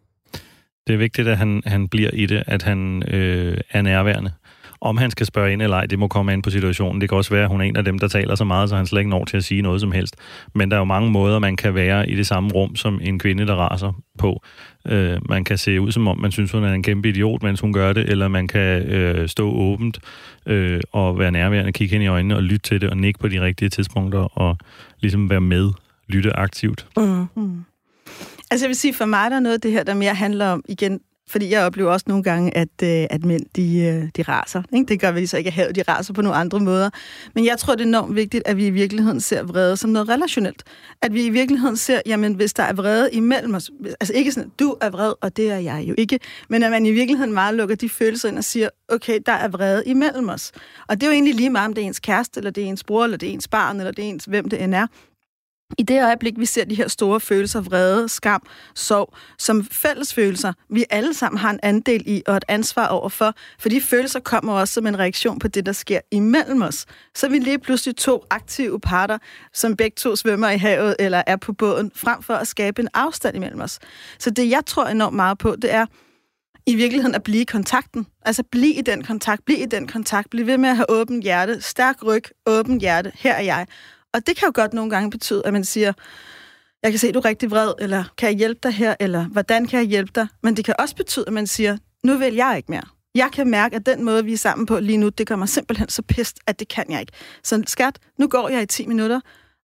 Det er vigtigt, at han, han bliver i det, at han øh, er nærværende. Om han skal spørge ind eller ej, det må komme ind på situationen. Det kan også være, at hun er en af dem, der taler så meget, så han slet ikke når til at sige noget som helst. Men der er jo mange måder, man kan være i det samme rum som en kvinde, der raser på. Øh, man kan se ud som om, man synes, hun er en kæmpe idiot, mens hun gør det, eller man kan øh, stå åbent øh, og være nærværende, kigge ind i øjnene og lytte til det, og nikke på de rigtige tidspunkter, og ligesom være med, lytte aktivt. Mm-hmm. Altså jeg vil sige, for mig der er noget af det her, der mere handler om, igen, fordi jeg oplever også nogle gange, at, øh, at mænd, de, øh, de raser. Ikke? Det gør vi så ikke at have, de raser på nogle andre måder. Men jeg tror, det er enormt vigtigt, at vi i virkeligheden ser vrede som noget relationelt. At vi i virkeligheden ser, jamen hvis der er vrede imellem os, altså ikke sådan, du er vred, og det er jeg jo ikke, men at man i virkeligheden meget lukker de følelser ind og siger, okay, der er vrede imellem os. Og det er jo egentlig lige meget, om det er ens kæreste, eller det er ens bror, eller det er ens barn, eller det er ens, hvem det end er. I det øjeblik, vi ser de her store følelser, vrede, skam, sorg, som fælles følelser, vi alle sammen har en andel i og et ansvar overfor, for de følelser kommer også som en reaktion på det, der sker imellem os. Så er vi lige pludselig to aktive parter, som begge to svømmer i havet eller er på båden, frem for at skabe en afstand imellem os. Så det, jeg tror enormt meget på, det er, i virkeligheden at blive i kontakten. Altså blive i den kontakt, blive i den kontakt, blive ved med at have åbent hjerte, stærk ryg, åbent hjerte, her er jeg. Og det kan jo godt nogle gange betyde, at man siger, jeg kan se, du er rigtig vred, eller kan jeg hjælpe dig her, eller hvordan kan jeg hjælpe dig? Men det kan også betyde, at man siger, nu vil jeg ikke mere. Jeg kan mærke, at den måde, vi er sammen på lige nu, det gør mig simpelthen så pist, at det kan jeg ikke. Så skat, nu går jeg i 10 minutter,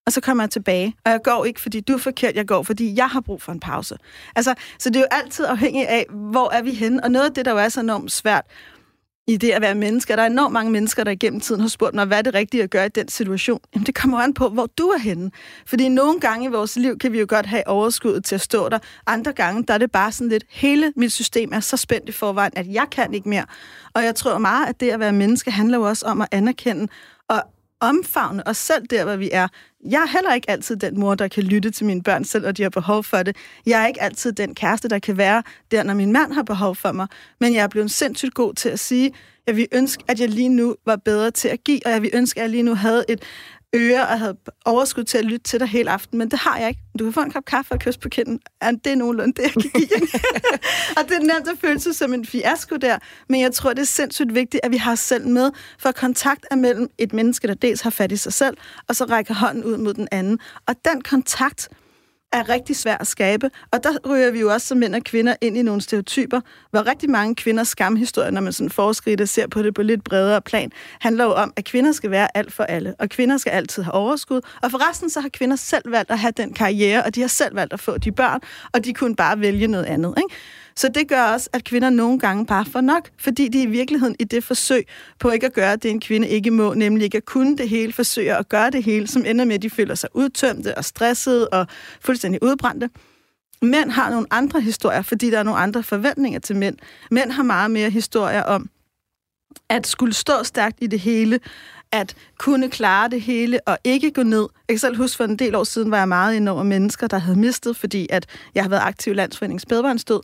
og så kommer jeg tilbage. Og jeg går ikke, fordi du er forkert, jeg går, fordi jeg har brug for en pause. Altså, så det er jo altid afhængigt af, hvor er vi henne. Og noget af det, der jo er så enormt svært, i det at være menneske. Der er enormt mange mennesker, der igennem tiden har spurgt mig, hvad er det rigtige at gøre i den situation? Jamen, det kommer an på, hvor du er henne. Fordi nogle gange i vores liv kan vi jo godt have overskuddet til at stå der. Andre gange, der er det bare sådan lidt, hele mit system er så spændt i forvejen, at jeg kan ikke mere. Og jeg tror meget, at det at være menneske handler jo også om at anerkende og omfavne os selv der, hvor vi er. Jeg er heller ikke altid den mor, der kan lytte til mine børn selv, og de har behov for det. Jeg er ikke altid den kæreste, der kan være der, når min mand har behov for mig. Men jeg er blevet sindssygt god til at sige, jeg vil ønske, at jeg lige nu var bedre til at give, og jeg vil ønske, at jeg lige nu havde et ører og havde overskud til at lytte til dig hele aften, men det har jeg ikke. Du kan få en kop kaffe og kys på kinden. Ja, det er nogenlunde det, jeg kan give. nemt at føle sig som en fiasko der, men jeg tror, det er sindssygt vigtigt, at vi har os selv med, for kontakt er mellem et menneske, der dels har fat i sig selv, og så rækker hånden ud mod den anden. Og den kontakt, er rigtig svært at skabe. Og der ryger vi jo også som mænd og kvinder ind i nogle stereotyper, hvor rigtig mange kvinders skamhistorier, når man sådan forskridt ser på det på lidt bredere plan, handler jo om, at kvinder skal være alt for alle, og kvinder skal altid have overskud. Og forresten så har kvinder selv valgt at have den karriere, og de har selv valgt at få de børn, og de kunne bare vælge noget andet. Ikke? Så det gør også, at kvinder nogle gange bare får nok, fordi de i virkeligheden i det forsøg på ikke at gøre det, en kvinde ikke må, nemlig ikke at kunne det hele, forsøger at gøre det hele, som ender med, at de føler sig udtømte og stressede og fuldstændig udbrændte. Mænd har nogle andre historier, fordi der er nogle andre forventninger til mænd. Mænd har meget mere historier om at skulle stå stærkt i det hele, at kunne klare det hele og ikke gå ned. Jeg kan selv huske, for en del år siden var jeg meget ind over mennesker, der havde mistet, fordi at jeg har været aktiv i Landsforeningens spædbarnsdød.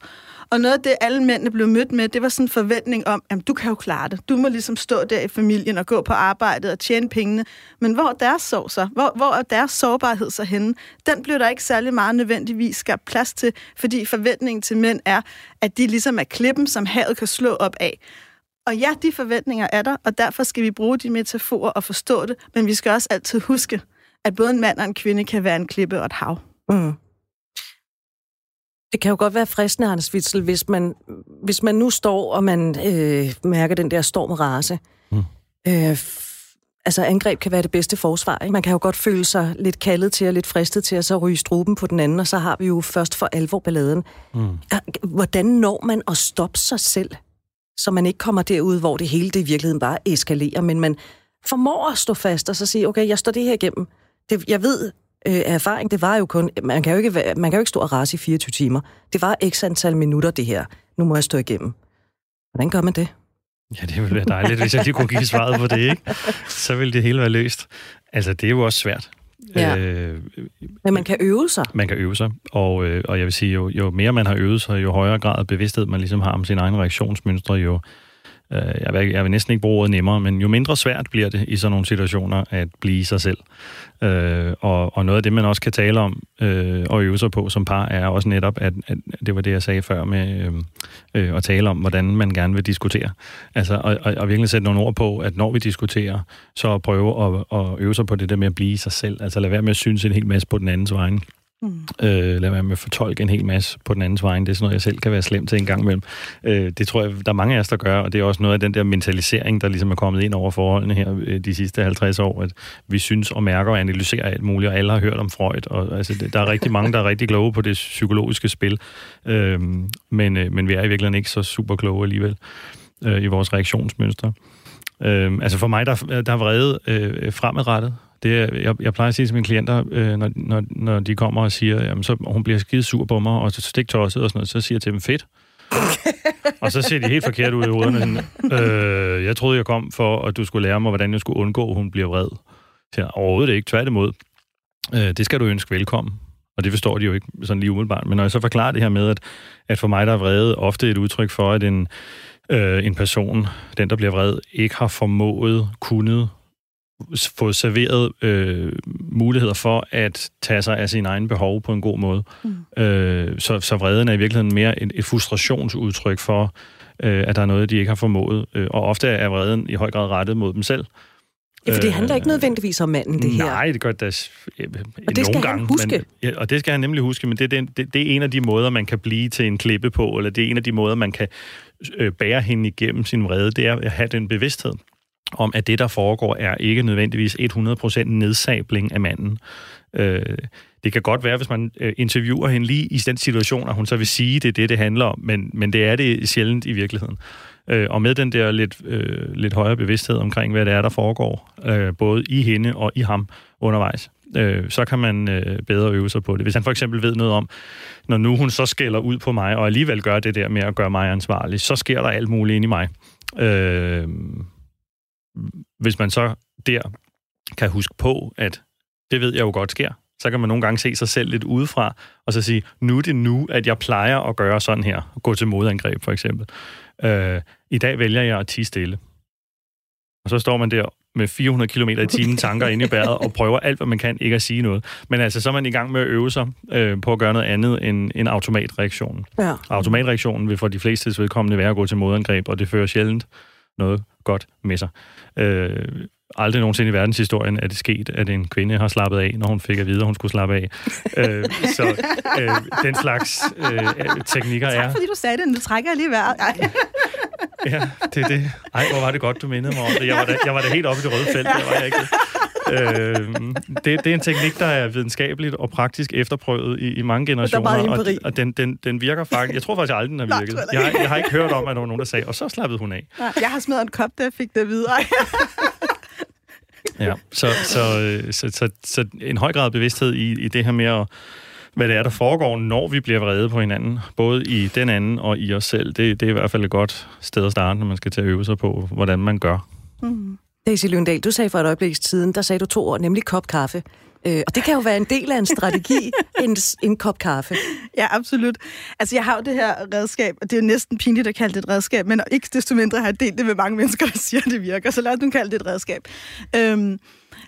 Og noget af det, alle mændene blev mødt med, det var sådan en forventning om, at du kan jo klare det. Du må ligesom stå der i familien og gå på arbejdet og tjene pengene. Men hvor er deres sorg så? Hvor, hvor er deres sårbarhed så henne? Den blev der ikke særlig meget nødvendigvis skabt plads til, fordi forventningen til mænd er, at de ligesom er klippen, som havet kan slå op af. Og ja, de forventninger er der, og derfor skal vi bruge de metaforer og forstå det, men vi skal også altid huske, at både en mand og en kvinde kan være en klippe og et hav. Mm. Det kan jo godt være fristende, Hans Witzel, hvis man, hvis man nu står, og man øh, mærker den der storm rase. Mm. Øh, altså, angreb kan være det bedste forsvar. Ikke? Man kan jo godt føle sig lidt kaldet til og lidt fristet til at så ryge struben på den anden, og så har vi jo først for alvor balladen. Mm. Hvordan når man at stoppe sig selv, så man ikke kommer derud, hvor det hele det i virkeligheden bare eskalerer, men man formår at stå fast og så sige, okay, jeg står det her igennem. Det, jeg ved, øh, erfaring, det var jo kun, man kan jo, ikke, man kan jo ikke stå og rase i 24 timer. Det var x antal minutter, det her. Nu må jeg stå igennem. Hvordan gør man det? Ja, det ville være dejligt, hvis jeg lige kunne give svaret på det, ikke? Så ville det hele være løst. Altså, det er jo også svært. Ja. Øh, Men man kan øve sig. Man kan øve sig, og, øh, og jeg vil sige, jo, jo mere man har øvet sig, jo højere grad af bevidsthed man ligesom har om sin egen reaktionsmønstre, jo, Øh, jeg vil, jeg vil næsten ikke bruge ordet nemmere, men jo mindre svært bliver det i sådan nogle situationer at blive sig selv. Øh, og, og noget af det, man også kan tale om øh, og øve sig på som par, er også netop, at, at det var det, jeg sagde før med øh, øh at tale om, hvordan man gerne vil diskutere. Altså, og, og, og virkelig sætte nogle ord på, at når vi diskuterer, så prøve at, at øve sig på det der med at blive sig selv. Altså lad være med at synes en hel masse på den andens vegne. Mm. Øh, lad være med at fortolke en hel masse på den andens vej. Det er sådan noget, jeg selv kan være slem til en gang imellem. Øh, det tror jeg, der er mange af os, der gør, og det er også noget af den der mentalisering, der ligesom er kommet ind over forholdene her øh, de sidste 50 år, at vi synes og mærker og analyserer alt muligt, og alle har hørt om Freud, og altså, der er rigtig mange, der er rigtig kloge på det psykologiske spil, øh, men, øh, men vi er i virkeligheden ikke så super kloge alligevel øh, i vores reaktionsmønstre. Øh, altså for mig, der, der er vrede øh, fremadrettet, det, jeg, jeg plejer at sige til mine klienter, øh, når, når, når de kommer og siger, jamen, så hun bliver skide sur på mig, og så stik tosset og sådan noget, så siger jeg til dem, fedt. og så ser de helt forkert ud i hovederne. Øh, jeg troede, jeg kom for, at du skulle lære mig, hvordan jeg skulle undgå, at hun bliver vred. Så overhovedet ikke, tværtimod. Øh, det skal du ønske velkommen. Og det forstår de jo ikke sådan lige umiddelbart. Men når jeg så forklarer det her med, at, at for mig der er vrede ofte et udtryk for, at en, øh, en person, den der bliver vred, ikke har formået, kunnet fået serveret øh, muligheder for at tage sig af sine egne behov på en god måde. Mm. Øh, så, så vreden er i virkeligheden mere et, et frustrationsudtryk for, øh, at der er noget, de ikke har formået. Øh, og ofte er vreden i høj grad rettet mod dem selv. Ja, for det handler ikke nødvendigvis om manden, det her. Nej, det gør det øh, og det skal gange, han huske. Men, ja, og det skal han nemlig huske, men det er, den, det, det er en af de måder, man kan blive til en klippe på, eller det er en af de måder, man kan øh, bære hende igennem sin vrede, det er at have den bevidsthed om, at det, der foregår, er ikke nødvendigvis 100% nedsabling af manden. Øh, det kan godt være, hvis man øh, interviewer hende lige i den situation, at hun så vil sige, det er det, det handler om, men, men det er det sjældent i virkeligheden. Øh, og med den der lidt, øh, lidt højere bevidsthed omkring, hvad det er, der foregår, øh, både i hende og i ham undervejs, øh, så kan man øh, bedre øve sig på det. Hvis han for eksempel ved noget om, når nu hun så skælder ud på mig, og alligevel gør det der med at gøre mig ansvarlig, så sker der alt muligt ind i mig. Øh, hvis man så der kan huske på, at det ved jeg jo godt sker, så kan man nogle gange se sig selv lidt udefra, og så sige, nu er det nu, at jeg plejer at gøre sådan her, gå til modangreb for eksempel. Øh, I dag vælger jeg at tige stille. Og så står man der med 400 km i timen tanker ind i bæret, og prøver alt, hvad man kan, ikke at sige noget. Men altså, så er man i gang med at øve sig øh, på at gøre noget andet end, end automatreaktionen. Ja. Automatreaktionen vil for de fleste vedkommende være at gå til modangreb, og det fører sjældent noget godt med sig. Øh, aldrig nogensinde i verdenshistorien er det sket, at en kvinde har slappet af, når hun fik at vide, at hun skulle slappe af. øh, så øh, den slags øh, teknikker er... Tak fordi du sagde det, nu trækker jeg lige vejret. Ej. Ja, det er det. Ej, hvor var det godt, du mindede mig om det. Jeg var da, jeg var da helt oppe i det røde felt, der var jeg ikke. Øh, det, det er en teknik, der er videnskabeligt og praktisk efterprøvet i, i mange generationer, og, og den, den, den virker faktisk... Jeg tror faktisk aldrig, den har virket. Jeg har, jeg har ikke hørt om, at der var nogen, der sagde, og så slappede hun af. Jeg har smadret en kop, jeg fik det videre. Ja, så, så, så, så, så en høj grad bevidsthed i, i det her med at hvad det er, der foregår, når vi bliver vrede på hinanden, både i den anden og i os selv. Det, det er i hvert fald et godt sted at starte, når man skal til at øve sig på, hvordan man gør. Mm. Daisy Løndal, du sagde for et øjeblik siden, der sagde du to ord, nemlig kop kaffe. Øh, og det kan jo være en del af en strategi, en, en kop kaffe. Ja, absolut. Altså, jeg har jo det her redskab, og det er jo næsten pinligt at kalde det et redskab, men ikke desto mindre har jeg delt det med mange mennesker, der siger, at det virker, så lad os nu kalde det et redskab. Øhm,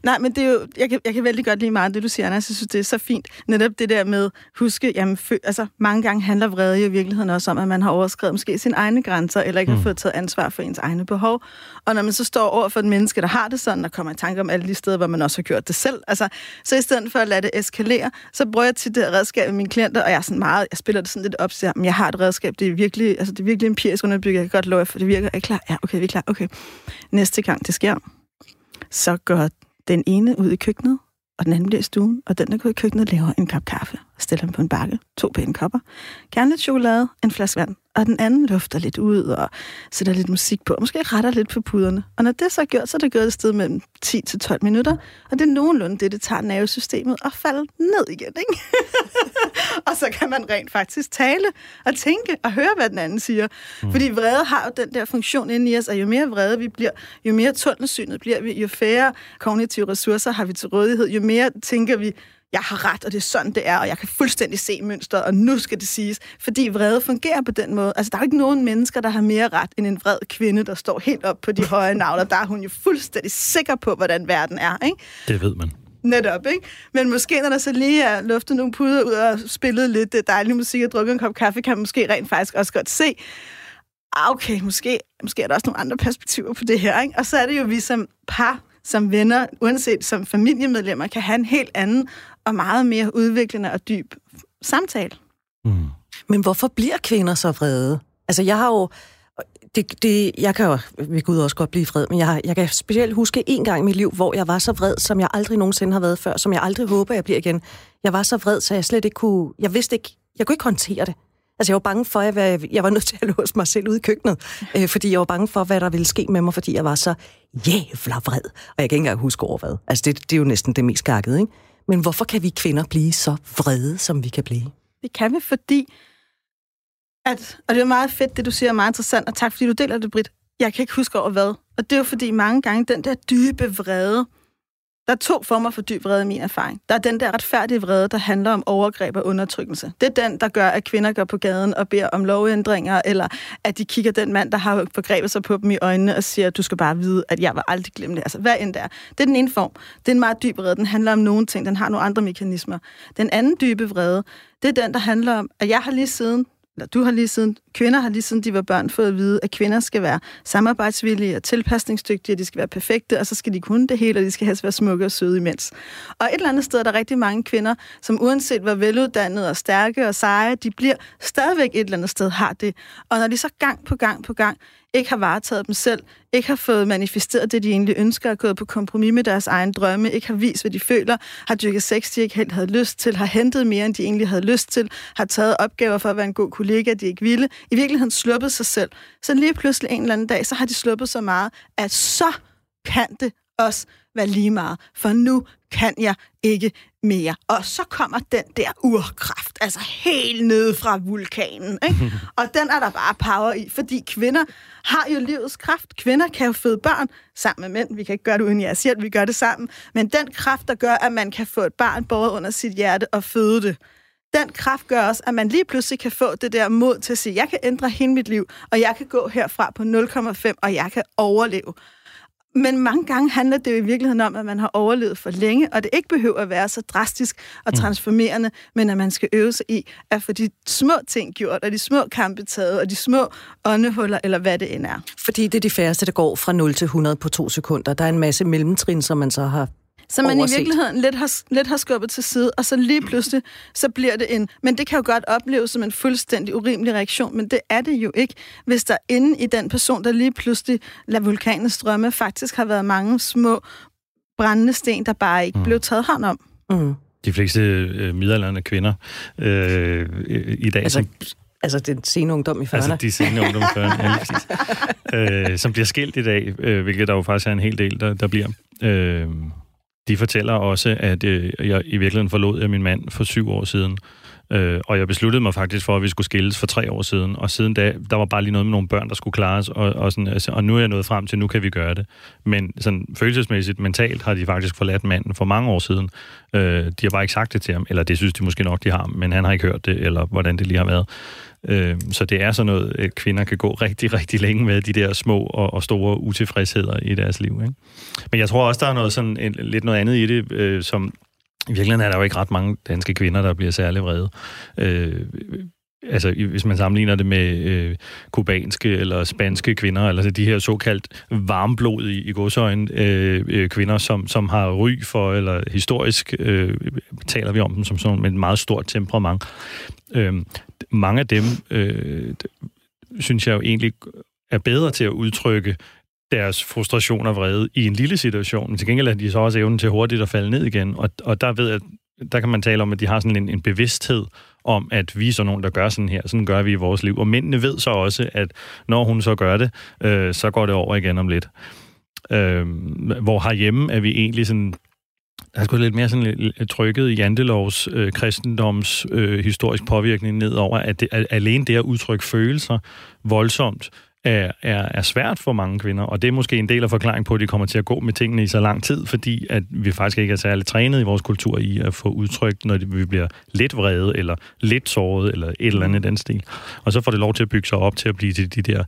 Nej, men det er jo, jeg kan, jeg kan vældig godt lide meget det, du siger, Anna. Jeg synes, det er så fint. Netop det der med, huske, jamen, fø, altså, mange gange handler vrede i virkeligheden også om, at man har overskrevet måske sine egne grænser, eller ikke mm. har fået taget ansvar for ens egne behov. Og når man så står over for et menneske, der har det sådan, og kommer i tanke om alle de steder, hvor man også har gjort det selv, altså, så i stedet for at lade det eskalere, så bruger jeg til det redskab med mine klienter, og jeg er sådan meget, jeg spiller det sådan lidt op, så jeg har et redskab, det er virkelig, altså, det er virkelig empirisk underbygget, jeg kan godt love for det virker. Er I klar? Ja, okay, vi er klar. Okay. Næste gang det sker, så gør den ene ud i køkkenet, og den anden bliver i stuen, og den, der går i køkkenet, laver en kop kaffe og stiller dem på en bakke. To pæne kopper. Gerne lidt chokolade, en flaske vand og den anden lufter lidt ud og sætter lidt musik på, og måske retter lidt på puderne. Og når det så er gjort, så er det gået et sted mellem 10 til 12 minutter, og det er nogenlunde det, det tager nervesystemet at falde ned igen. Ikke? og så kan man rent faktisk tale og tænke og høre, hvad den anden siger. Mm. Fordi vrede har jo den der funktion inde i os, og jo mere vrede vi bliver, jo mere tunnelsynet bliver vi, jo færre kognitive ressourcer har vi til rådighed, jo mere tænker vi, jeg har ret, og det er sådan, det er, og jeg kan fuldstændig se mønstret, og nu skal det siges. Fordi vrede fungerer på den måde. Altså, der er jo ikke nogen mennesker, der har mere ret end en vred kvinde, der står helt op på de høje navler. Der er hun jo fuldstændig sikker på, hvordan verden er, ikke? Det ved man. Netop, ikke? Men måske, når der så lige er luftet nogle puder ud og spillet lidt dejlig musik og drukket en kop kaffe, kan man måske rent faktisk også godt se, ah, okay, måske, måske er der også nogle andre perspektiver på det her, ikke? Og så er det jo, vi som par, som venner, uanset som familiemedlemmer, kan have en helt anden og meget mere udviklende og dyb samtale. Mm. Men hvorfor bliver kvinder så vrede? Altså, jeg har jo... Det, det, jeg kan jo ved Gud også godt blive vred, men jeg, jeg kan specielt huske en gang i mit liv, hvor jeg var så vred, som jeg aldrig nogensinde har været før, som jeg aldrig håber, jeg bliver igen. Jeg var så vred, så jeg slet ikke kunne... Jeg vidste ikke... Jeg kunne ikke håndtere det. Altså, jeg var bange for, at jeg, jeg var nødt til at låse mig selv ud i køkkenet, øh, fordi jeg var bange for, hvad der ville ske med mig, fordi jeg var så jævla vred. Og jeg kan ikke engang huske over hvad. Altså, det, det er jo næsten det mest gakkede, ikke? Men hvorfor kan vi kvinder blive så vrede, som vi kan blive? Det kan vi, fordi... At, og det er meget fedt, det du siger er meget interessant, og tak fordi du deler det, Britt. Jeg kan ikke huske over hvad. Og det er jo fordi mange gange, den der dybe vrede, der er to former for dyb vrede i min erfaring. Der er den der retfærdige vrede, der handler om overgreb og undertrykkelse. Det er den, der gør, at kvinder går på gaden og beder om lovændringer, eller at de kigger den mand, der har forgrebet sig på dem i øjnene og siger, du skal bare vide, at jeg var aldrig glemme det. Altså, hvad end det er. Det er den ene form. Det er en meget dyb vrede. Den handler om nogle ting. Den har nogle andre mekanismer. Den anden dybe vrede, det er den, der handler om, at jeg har lige siden eller du har lige siden, kvinder har lige siden de var børn fået at vide, at kvinder skal være samarbejdsvillige og tilpasningsdygtige, og de skal være perfekte, og så skal de kunne det hele, og de skal helst være smukke og søde imens. Og et eller andet sted er der rigtig mange kvinder, som uanset hvor veluddannede og stærke og seje, de bliver stadigvæk et eller andet sted har det. Og når de så gang på gang på gang ikke har varetaget dem selv, ikke har fået manifesteret det, de egentlig ønsker, er gået på kompromis med deres egen drømme, ikke har vist, hvad de føler, har dyrket sex, de ikke helt havde lyst til, har hentet mere, end de egentlig havde lyst til, har taget opgaver for at være en god kollega, de ikke ville, i virkeligheden sluppet sig selv. Så lige pludselig en eller anden dag, så har de sluppet så meget, at så kan det også være lige meget, for nu kan jeg ikke mere. Og så kommer den der urkraft, altså helt nede fra vulkanen. Ikke? Og den er der bare power i, fordi kvinder har jo livets kraft. Kvinder kan jo føde børn sammen med mænd. Vi kan ikke gøre det uden jeres hjælp, vi gør det sammen. Men den kraft, der gør, at man kan få et barn båret under sit hjerte og føde det, den kraft gør også, at man lige pludselig kan få det der mod til at sige, jeg kan ændre hele mit liv, og jeg kan gå herfra på 0,5, og jeg kan overleve Men mange gange handler det jo i virkeligheden om, at man har overlevet for længe, og det ikke behøver at være så drastisk og mm. transformerende, mm. men at man skal øve sig i at få de små ting gjort, og de små kampe taget, og de små åndehuller, eller hvad det end er. Fordi det er de færreste, der går fra 0 til 100 på to sekunder. Der er en masse mellemtrin, som man så har så man overset. i virkeligheden lidt har, lidt har skubbet til side, og så lige pludselig, så bliver det en... Men det kan jo godt opleves som en fuldstændig urimelig reaktion, men det er det jo ikke, hvis der inde i den person, der lige pludselig lader vulkanen strømme, faktisk har været mange små brændende sten, der bare ikke mm. blev taget hånd om. Mm. De fleste øh, middelalderne kvinder øh, i dag, altså, som Altså den sene ungdom i 40'erne? Altså de sene ungdom i 40'erne, ja, præcis. øh, som bliver skilt i dag, øh, hvilket der jo faktisk er en hel del, der, der bliver. Øh, de fortæller også, at øh, jeg i virkeligheden forlod jeg min mand for syv år siden. Øh, og jeg besluttede mig faktisk for, at vi skulle skilles for tre år siden. Og siden da, der var bare lige noget med nogle børn, der skulle klares. Og, og, sådan, altså, og nu er jeg nået frem til, nu kan vi gøre det. Men sådan, følelsesmæssigt, mentalt, har de faktisk forladt manden for mange år siden. Øh, de har bare ikke sagt det til ham, eller det synes de måske nok, de har, men han har ikke hørt det, eller hvordan det lige har været. Øh, så det er sådan noget, at kvinder kan gå rigtig, rigtig længe med de der små og, og store utilfredsheder i deres liv. Ikke? Men jeg tror også, der er noget sådan, en, lidt noget andet i det, øh, som i virkeligheden er der jo ikke ret mange danske kvinder, der bliver særlig vrede. Øh, altså hvis man sammenligner det med øh, kubanske eller spanske kvinder, eller altså de her såkaldt varmblodige i, godsøjen øh, øh, kvinder, som, som har ry for, eller historisk øh, taler vi om dem som sådan med et meget stort temperament. Øh, mange af dem, øh, synes jeg jo egentlig er bedre til at udtrykke deres frustration og vrede i en lille situation, men til gengæld har de så også evnen til hurtigt at falde ned igen. Og, og der ved jeg, der kan man tale om, at de har sådan en, en bevidsthed om, at vi er sådan nogen, der gør sådan her. Sådan gør vi i vores liv. Og mændene ved så også, at når hun så gør det, øh, så går det over igen om lidt. Øh, hvor herhjemme er vi egentlig sådan der er sgu lidt mere sådan trykket i Jantelovs øh, kristendoms øh, historisk påvirkning nedover, at, det, at alene det at udtrykke følelser voldsomt er, er, er svært for mange kvinder, og det er måske en del af forklaringen på, at de kommer til at gå med tingene i så lang tid, fordi at vi faktisk ikke er særlig trænet i vores kultur i at få udtrykt, når vi bliver lidt vrede, eller lidt såret, eller et eller andet i den stil. Og så får det lov til at bygge sig op til at blive til de der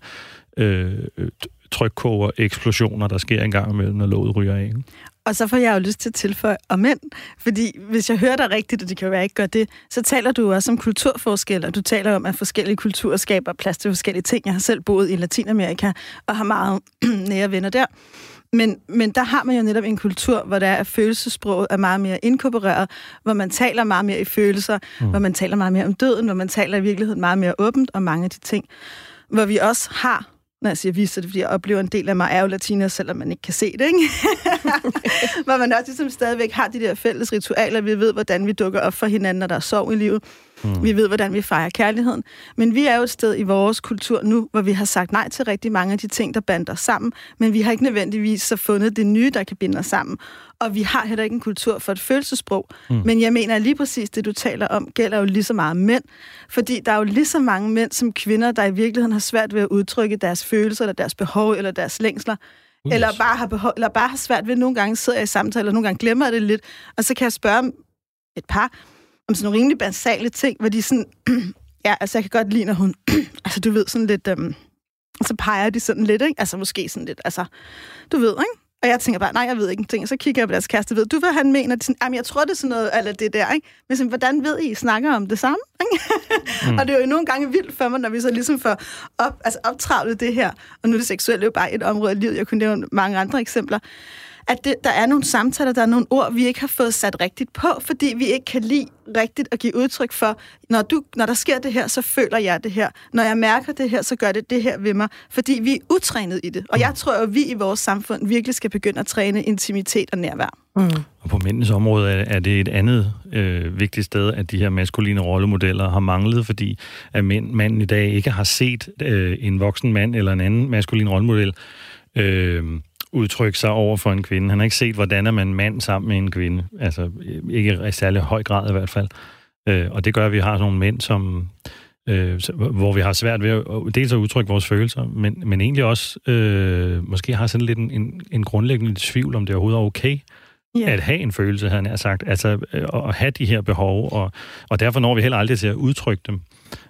øh, øh trykkoger, eksplosioner, der sker en gang imellem, når låget ryger af. Og så får jeg jo lyst til at tilføje om mænd, fordi hvis jeg hører dig rigtigt, og det kan jo være, jeg ikke gør det, så taler du også om kulturforskel, og du taler om, at forskellige kulturer skaber plads til forskellige ting. Jeg har selv boet i Latinamerika og har meget nære venner der. Men, men der har man jo netop en kultur, hvor der er følelsesproget er meget mere inkorporeret, hvor man taler meget mere i følelser, mm. hvor man taler meget mere om døden, hvor man taler i virkeligheden meget mere åbent om mange af de ting. Hvor vi også har når jeg siger vi, så er det fordi, jeg oplever en del af mig er jo latina, selvom man ikke kan se det, ikke? Hvor man også ligesom stadigvæk har de der fælles ritualer. Vi ved, hvordan vi dukker op for hinanden, når der er sorg i livet. Mm. Vi ved, hvordan vi fejrer kærligheden. Men vi er jo et sted i vores kultur nu, hvor vi har sagt nej til rigtig mange af de ting, der bander os sammen, men vi har ikke nødvendigvis så fundet det nye, der kan binde os sammen. Og vi har heller ikke en kultur for et følelsesprog. Mm. Men jeg mener, at lige præcis det, du taler om, gælder jo lige så meget mænd. Fordi der er jo lige så mange mænd som kvinder, der i virkeligheden har svært ved at udtrykke deres følelser, eller deres behov, eller deres længsler. Yes. Eller, bare har behov, eller bare har svært ved, nogle gange sidder jeg i samtaler, og nogle gange glemmer jeg det lidt. Og så kan jeg spørge et par, om sådan nogle rimelig basale ting, hvor de sådan, ja, altså jeg kan godt lide, når hun, altså du ved, sådan lidt, øhm, så peger de sådan lidt, ikke? Altså måske sådan lidt, altså, du ved, ikke? Og jeg tænker bare, nej, jeg ved ikke ting. Så kigger jeg på deres kæreste, ved du, hvad han mener? De sådan, Jamen, jeg tror, det er sådan noget, eller det der, ikke? Men sådan, hvordan ved I, I snakker om det samme? Ikke? Mm. og det er jo nogle gange vildt for mig, når vi så ligesom får op, altså optravlet det her. Og nu er det seksuelle jo bare et område af livet. Jeg kunne nævne mange andre eksempler at det, der er nogle samtaler, der er nogle ord, vi ikke har fået sat rigtigt på, fordi vi ikke kan lide rigtigt at give udtryk for, når, du, når der sker det her, så føler jeg det her. Når jeg mærker det her, så gør det det her ved mig, fordi vi er utrænet i det. Og jeg tror at vi i vores samfund virkelig skal begynde at træne intimitet og nærvær. Mm. Og på mændenes område er, er det et andet øh, vigtigt sted, at de her maskuline rollemodeller har manglet, fordi at mænd, manden i dag ikke har set øh, en voksen mand eller en anden maskulin rollemodel øh, udtrykke sig over for en kvinde. Han har ikke set, hvordan er man mand sammen med en kvinde. Altså, ikke i særlig høj grad i hvert fald. Øh, og det gør, at vi har nogle mænd, som, øh, hvor vi har svært ved at dels at udtrykke vores følelser, men, men egentlig også øh, måske har sådan lidt en, en, en grundlæggende tvivl, om det overhovedet er okay yeah. at have en følelse, havde han sagt. Altså øh, at have de her behov, og, og derfor når vi heller aldrig til at udtrykke dem.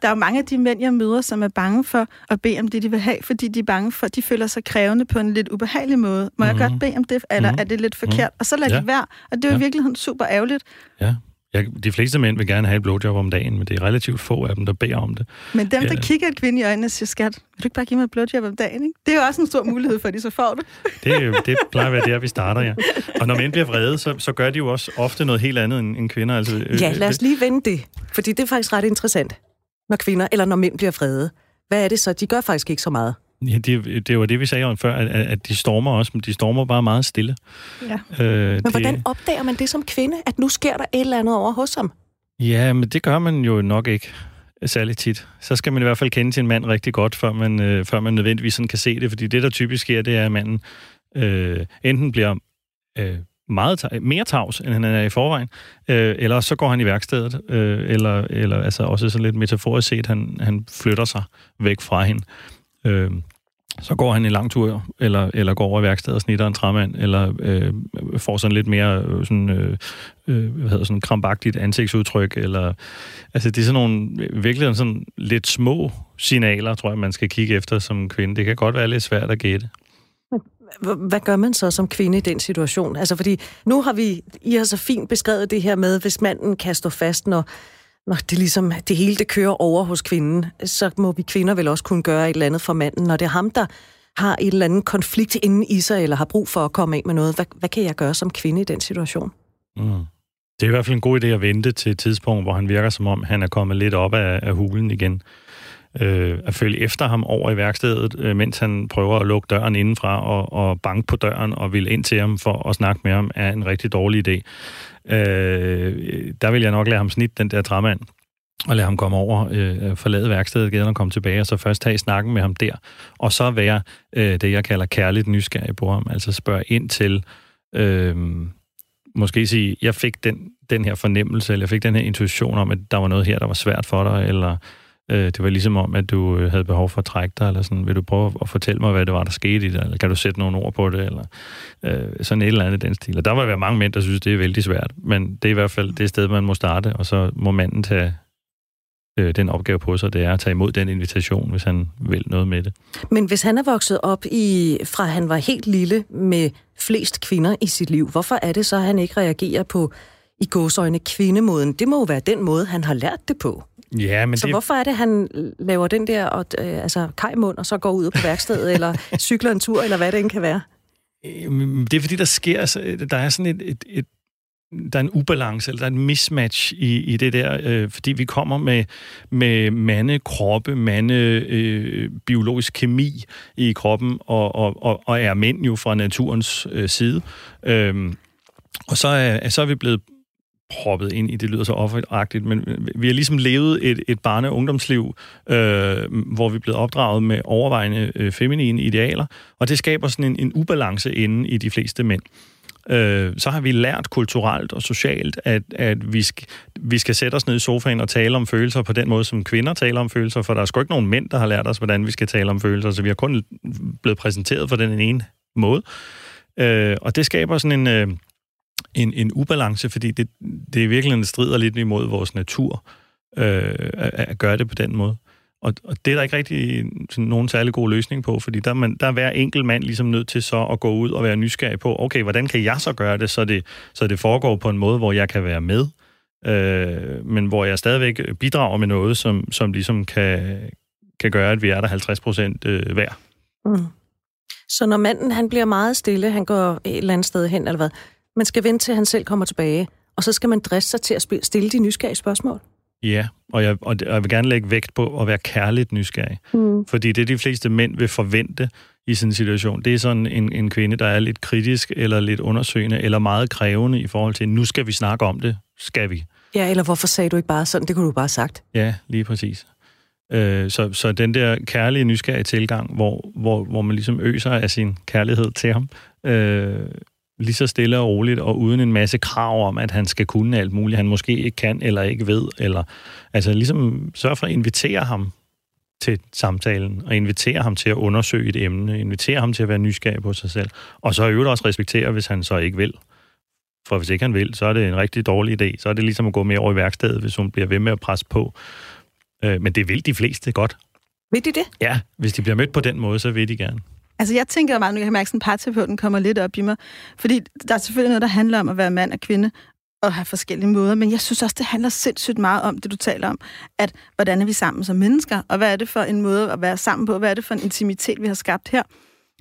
Der er jo mange af de mænd, jeg møder, som er bange for at bede om det, de vil have, fordi de er bange for, at de føler sig krævende på en lidt ubehagelig måde. Må mm-hmm. jeg godt bede om det, eller mm-hmm. er det lidt forkert? Mm-hmm. Og så lader ja. de være, og det er jo ja. i virkeligheden super ærgerligt. Ja. Ja, de fleste mænd vil gerne have et blowjob om dagen, men det er relativt få af dem, der beder om det. Men dem, der ja. kigger et kvinde i øjnene og siger, skat, vil du ikke bare give mig et blowjob om dagen? Ikke? Det er jo også en stor mulighed for, at de så får det. det, er jo, det plejer at være der, vi starter, ja. Og når mænd bliver vrede, så, så gør de jo også ofte noget helt andet end, end kvinder. Altså, øh, ja, lad os lige vende det, fordi det er faktisk ret interessant, når kvinder eller når mænd bliver vrede. Hvad er det så? De gør faktisk ikke så meget. Ja, det, det var det, vi sagde om før, at, at de stormer også, men de stormer bare meget stille. Ja. Øh, men det... hvordan opdager man det som kvinde, at nu sker der et eller andet over hos ham? Ja, men det gør man jo nok ikke særlig tit. Så skal man i hvert fald kende sin mand rigtig godt, før man, øh, før man nødvendigvis sådan kan se det, fordi det, der typisk sker, det er, at manden øh, enten bliver øh, meget mere tavs, end han er i forvejen, øh, eller så går han i værkstedet, øh, eller, eller altså også sådan lidt metaforisk set, han, han flytter sig væk fra hende. Øh, så går han en lang tur, eller, eller går over i værkstedet og snitter en træmand, eller øh, får sådan lidt mere øh, sådan, øh, øh, hvad hedder, sådan krampagtigt ansigtsudtryk, eller altså det er sådan nogle virkelig sådan lidt små signaler, tror jeg, man skal kigge efter som kvinde. Det kan godt være lidt svært at gætte. Hvad gør man så som kvinde i den situation? Altså fordi nu har vi, I har så fint beskrevet det her med, hvis manden kan stå fast, når når det ligesom, det hele det kører over hos kvinden, så må vi kvinder vel også kunne gøre et eller andet for manden. Når det er ham, der har et eller andet konflikt inden i sig, eller har brug for at komme af med noget, hvad, hvad kan jeg gøre som kvinde i den situation? Mm. Det er i hvert fald en god idé at vente til et tidspunkt, hvor han virker som om, han er kommet lidt op af, af hulen igen. Øh, at følge efter ham over i værkstedet, øh, mens han prøver at lukke døren indenfra og, og banke på døren og vil ind til ham for at snakke med ham, er en rigtig dårlig idé. Øh, der vil jeg nok lade ham snitte den der træmand og lade ham komme over, øh, forlade værkstedet igen og komme tilbage, og så først tage snakken med ham der, og så være øh, det, jeg kalder kærligt nysgerrig på ham, altså spørge ind til, øh, måske sige, jeg fik den, den her fornemmelse, eller jeg fik den her intuition om, at der var noget her, der var svært for dig, eller Øh, det var ligesom om, at du øh, havde behov for at trække dig, eller sådan, vil du prøve at fortælle mig, hvad det var, der skete i det, eller kan du sætte nogle ord på det, eller øh, sådan et eller andet den stil. Og der vil være mange mænd, der synes, det er vældig svært, men det er i hvert fald det sted, man må starte, og så må manden tage øh, den opgave på sig, det er at tage imod den invitation, hvis han vil noget med det. Men hvis han er vokset op i, fra han var helt lille med flest kvinder i sit liv, hvorfor er det så, at han ikke reagerer på i gåsøjne kvindemåden? Det må jo være den måde, han har lært det på. Ja, men så det... hvorfor er det, han laver den der og, øh, altså, kajmund, og så går ud på værkstedet, eller cykler en tur, eller hvad det end kan være? Det er fordi, der sker, der er sådan et, et, et der er en ubalance, eller der er en mismatch i, i det der, øh, fordi vi kommer med, med mande kroppe, mande øh, biologisk kemi i kroppen, og, og, og, og er mænd jo fra naturens øh, side. Øh, og så er, så er vi blevet proppet ind i, det lyder så offeragtigt, men vi har ligesom levet et, et barne- og ungdomsliv, øh, hvor vi er blevet opdraget med overvejende øh, feminine idealer, og det skaber sådan en, en ubalance inde i de fleste mænd. Øh, så har vi lært kulturelt og socialt, at, at vi, sk- vi skal sætte os ned i sofaen og tale om følelser på den måde, som kvinder taler om følelser, for der er sgu ikke nogen mænd, der har lært os, hvordan vi skal tale om følelser, så vi har kun blevet præsenteret for den ene måde. Øh, og det skaber sådan en... Øh, en, en ubalance, fordi det, det er virkelig strider lidt imod vores natur øh, at, at gøre det på den måde. Og, og det er der ikke rigtig sådan, nogen særlig god løsning på, fordi der, man, der er hver enkelt mand ligesom nødt til så at gå ud og være nysgerrig på, okay, hvordan kan jeg så gøre det, så det, så det foregår på en måde, hvor jeg kan være med, øh, men hvor jeg stadigvæk bidrager med noget, som, som ligesom kan, kan gøre, at vi er der 50 procent øh, hver. Mm. Så når manden han bliver meget stille, han går et eller andet sted hen, eller hvad, man skal vente til, han selv kommer tilbage, og så skal man driste sig til at stille de nysgerrige spørgsmål. Ja, og jeg, og jeg vil gerne lægge vægt på at være kærligt nysgerrig. Mm. Fordi det, de fleste mænd vil forvente i sådan en situation, det er sådan en, en kvinde, der er lidt kritisk, eller lidt undersøgende, eller meget krævende i forhold til, nu skal vi snakke om det, skal vi. Ja, eller hvorfor sagde du ikke bare sådan? Det kunne du bare have sagt. Ja, lige præcis. Øh, så, så den der kærlige, nysgerrige tilgang, hvor, hvor, hvor man ligesom øser af sin kærlighed til ham, øh, lige så stille og roligt, og uden en masse krav om, at han skal kunne alt muligt, han måske ikke kan eller ikke ved, eller altså ligesom sørge for at invitere ham til samtalen, og invitere ham til at undersøge et emne, invitere ham til at være nysgerrig på sig selv, og så i øvrigt også respektere, hvis han så ikke vil. For hvis ikke han vil, så er det en rigtig dårlig idé. Så er det ligesom at gå mere over i værkstedet, hvis hun bliver ved med at presse på. Øh, men det vil de fleste godt. Vil de det? Ja, hvis de bliver mødt på den måde, så vil de gerne. Altså, jeg tænker meget, nu kan jeg mærke, at parterapeuten kommer lidt op i mig. Fordi der er selvfølgelig noget, der handler om at være mand og kvinde, og have forskellige måder, men jeg synes også, det handler sindssygt meget om det, du taler om, at hvordan er vi sammen som mennesker, og hvad er det for en måde at være sammen på, hvad er det for en intimitet, vi har skabt her.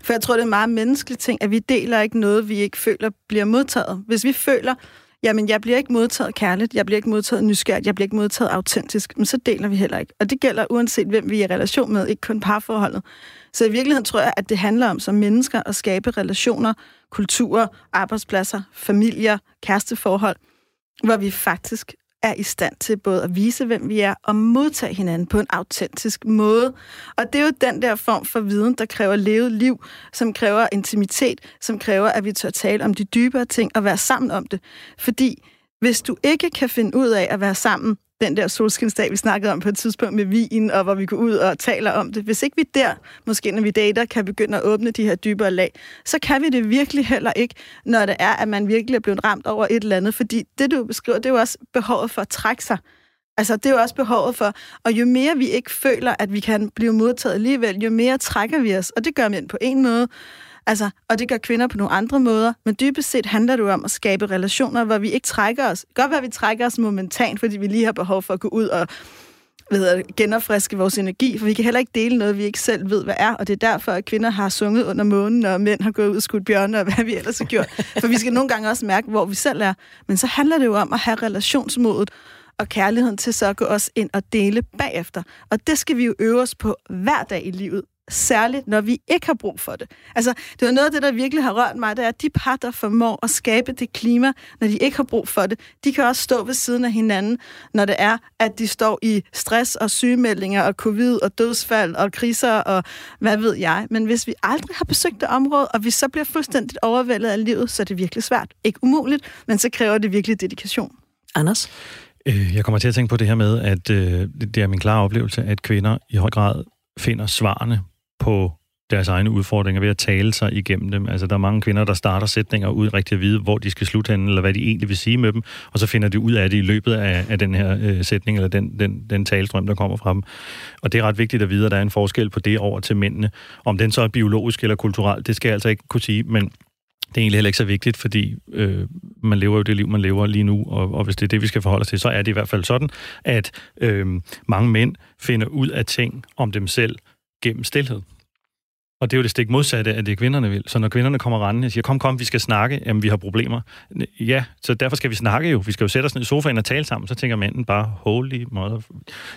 For jeg tror, det er en meget menneskelig ting, at vi deler ikke noget, vi ikke føler bliver modtaget. Hvis vi føler, jamen jeg bliver ikke modtaget kærligt, jeg bliver ikke modtaget nysgerrigt, jeg bliver ikke modtaget autentisk, men så deler vi heller ikke. Og det gælder uanset hvem vi er i relation med, ikke kun parforholdet. Så i virkeligheden tror jeg, at det handler om som mennesker at skabe relationer, kulturer, arbejdspladser, familier, kæresteforhold, hvor vi faktisk er i stand til både at vise, hvem vi er, og modtage hinanden på en autentisk måde. Og det er jo den der form for viden, der kræver levet liv, som kræver intimitet, som kræver, at vi tør tale om de dybere ting og være sammen om det. Fordi hvis du ikke kan finde ud af at være sammen den der solskinsdag, vi snakkede om på et tidspunkt med vin, og hvor vi går ud og taler om det. Hvis ikke vi der, måske når vi dater, kan begynde at åbne de her dybere lag, så kan vi det virkelig heller ikke, når det er, at man virkelig er blevet ramt over et eller andet. Fordi det, du beskriver, det er jo også behovet for at trække sig. Altså, det er jo også behovet for, og jo mere vi ikke føler, at vi kan blive modtaget alligevel, jo mere trækker vi os, og det gør mænd på en måde, Altså, og det gør kvinder på nogle andre måder, men dybest set handler det jo om at skabe relationer, hvor vi ikke trækker os. Godt være, at vi trækker os momentant, fordi vi lige har behov for at gå ud og hvad hedder det, genopfriske vores energi, for vi kan heller ikke dele noget, vi ikke selv ved, hvad er, og det er derfor, at kvinder har sunget under månen, og mænd har gået ud og skudt bjørne, og hvad vi ellers har gjort. For vi skal nogle gange også mærke, hvor vi selv er. Men så handler det jo om at have relationsmodet, og kærligheden til så at gå os ind og dele bagefter. Og det skal vi jo øve os på hver dag i livet, særligt når vi ikke har brug for det. Altså, det var noget af det, der virkelig har rørt mig, det er, at de par, der formår at skabe det klima, når de ikke har brug for det, de kan også stå ved siden af hinanden, når det er, at de står i stress og sygemeldinger og covid og dødsfald og kriser og hvad ved jeg. Men hvis vi aldrig har besøgt det område, og vi så bliver fuldstændigt overvældet af livet, så er det virkelig svært. Ikke umuligt, men så kræver det virkelig dedikation. Anders? Øh, jeg kommer til at tænke på det her med, at øh, det er min klare oplevelse, at kvinder i høj grad finder svarene på deres egne udfordringer ved at tale sig igennem dem. Altså, der er mange kvinder, der starter sætninger uden rigtig at vide, hvor de skal slutte hen, eller hvad de egentlig vil sige med dem, og så finder de ud af det i løbet af, af den her øh, sætning, eller den, den, den talestrøm, der kommer fra dem. Og det er ret vigtigt at vide, at der er en forskel på det over til mændene. Om den så er biologisk eller kulturel, det skal jeg altså ikke kunne sige, men det er egentlig heller ikke så vigtigt, fordi øh, man lever jo det liv, man lever lige nu, og, og hvis det er det, vi skal forholde os til, så er det i hvert fald sådan, at øh, mange mænd finder ud af ting om dem selv gennem stillhed. Og det er jo det stik modsatte af det, kvinderne vil. Så når kvinderne kommer rendende og siger, kom, kom, vi skal snakke, jamen vi har problemer. Ja, så derfor skal vi snakke jo. Vi skal jo sætte os ned i sofaen og tale sammen. Så tænker manden bare, holy mother,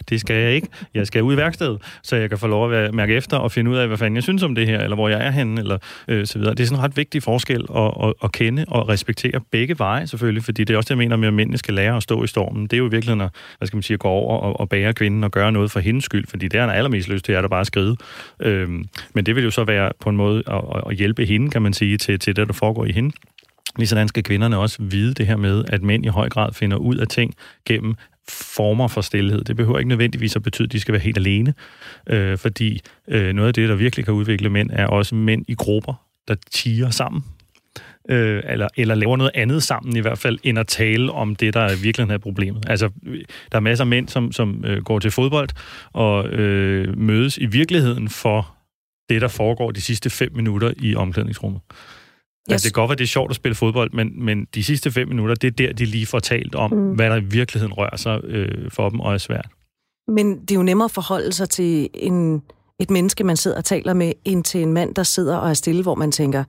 det skal jeg ikke. Jeg skal ud i værkstedet, så jeg kan få lov at mærke efter og finde ud af, hvad fanden jeg synes om det her, eller hvor jeg er henne, eller øh, så videre. Det er sådan en ret vigtig forskel at, at, at kende og respektere begge veje selvfølgelig, fordi det er også det, jeg mener med, at mændene skal lære at stå i stormen. Det er jo i virkeligheden at, hvad skal man sige, at gå over og, og bære kvinden og gøre noget for hendes skyld, fordi det er han allermest lyst til, at der bare skride. Øhm, men det vil jo så være på en måde at, at hjælpe hende, kan man sige, til, til det, der foregår i hende. Ligesådan skal kvinderne også vide det her med, at mænd i høj grad finder ud af ting gennem former for stillhed. Det behøver ikke nødvendigvis at betyde, at de skal være helt alene, øh, fordi øh, noget af det, der virkelig kan udvikle mænd, er også mænd i grupper, der tiger sammen, øh, eller, eller laver noget andet sammen i hvert fald, end at tale om det, der er virkelig er problemet. Altså, der er masser af mænd, som, som øh, går til fodbold og øh, mødes i virkeligheden for det, der foregår de sidste fem minutter i omklædningsrummet. Yes. Altså, det kan godt være, det er sjovt at spille fodbold, men, men de sidste fem minutter, det er der, de lige får talt om, mm. hvad der i virkeligheden rører sig øh, for dem og er svært. Men det er jo nemmere at forholde sig til en, et menneske, man sidder og taler med, end til en mand, der sidder og er stille, hvor man tænker,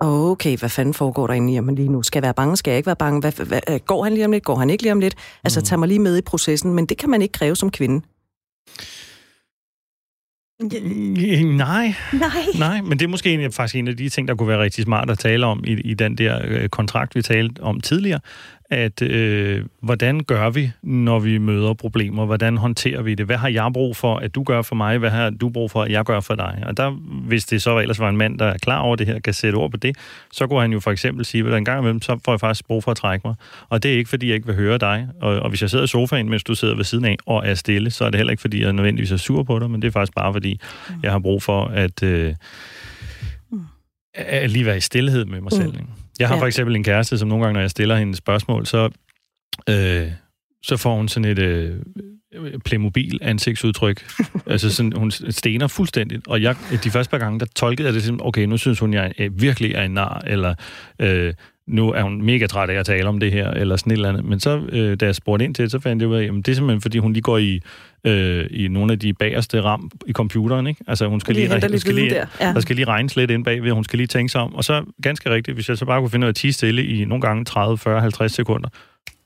okay, hvad fanden foregår der inde i mig lige nu? Skal jeg være bange? Skal jeg ikke være bange? Hvad, hvad, går han lige om lidt? Går han ikke lige om lidt? Altså, mm. tag mig lige med i processen, men det kan man ikke kræve som kvinde. Nej. Nej. Nej, men det er måske en, faktisk en af de ting, der kunne være rigtig smart at tale om i, i den der øh, kontrakt, vi talte om tidligere at øh, hvordan gør vi, når vi møder problemer? Hvordan håndterer vi det? Hvad har jeg brug for, at du gør for mig? Hvad har du brug for, at jeg gør for dig? Og der, hvis det så ellers var en mand, der er klar over det her, kan sætte ord på det, så kunne han jo for eksempel sige, at en gang imellem, så får jeg faktisk brug for at trække mig. Og det er ikke, fordi jeg ikke vil høre dig. Og, og hvis jeg sidder i sofaen, mens du sidder ved siden af og er stille, så er det heller ikke, fordi jeg nødvendigvis er sur på dig, men det er faktisk bare, fordi jeg har brug for at, øh, at lige være i stillhed med mig selv. Mm. Jeg har Ja. for eksempel en kæreste, som nogle gange, når jeg stiller hende spørgsmål, så, øh, så får hun sådan et øh, Playmobil-ansigtsudtryk. altså sådan, hun stener fuldstændigt. Og jeg, de første par gange, der tolkede jeg det som, okay, nu synes hun, jeg øh, virkelig er en nar, eller øh, nu er hun mega træt af at tale om det her, eller sådan et eller andet. Men så, øh, da jeg spurgte ind til det, så fandt jeg ud af, at det er simpelthen, fordi hun lige går i, øh, i nogle af de bagerste ram i computeren, ikke? Altså, hun skal Lige lige, hun skal lige, der. Ja. der skal lige regnes lidt ind bagved, hun skal lige tænke sig om. Og så, ganske rigtigt, hvis jeg så bare kunne finde ud af at tige stille i nogle gange 30, 40, 50 sekunder,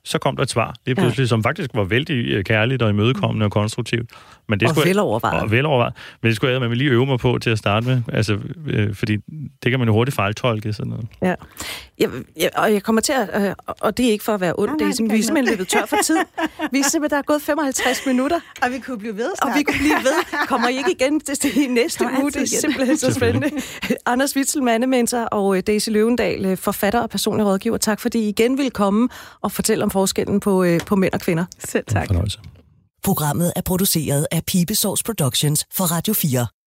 så kom der et svar, lige pludselig, ja. som faktisk var vældig øh, kærligt og imødekommende og konstruktivt. Men det Og skulle velovervejet. Og velovervejet. Men det skulle jeg med lige øve mig på til at starte med. Altså, øh, fordi det kan man jo hurtigt fejltolke sådan noget. Ja. Jeg, jeg, og jeg kommer til at, øh, og det er ikke for at være ond, Nej, det er simpelthen, det vi er simpelthen løbet tør for tid. Vi er simpelthen, der er gået 55 minutter, Og vi kunne blive ved og vi kunne blive ved. Kommer I ikke igen til det i næste Kommer uge? Det er simpelthen så spændende. Anders Witzel, mandementor, og øh, Daisy Løvendal, øh, forfatter og personlig rådgiver. Tak fordi I igen vil komme og fortælle om forskellen på, øh, på mænd og kvinder. Selv En tak. fornøjelse. Programmet er produceret af Pibesovs Productions for Radio 4.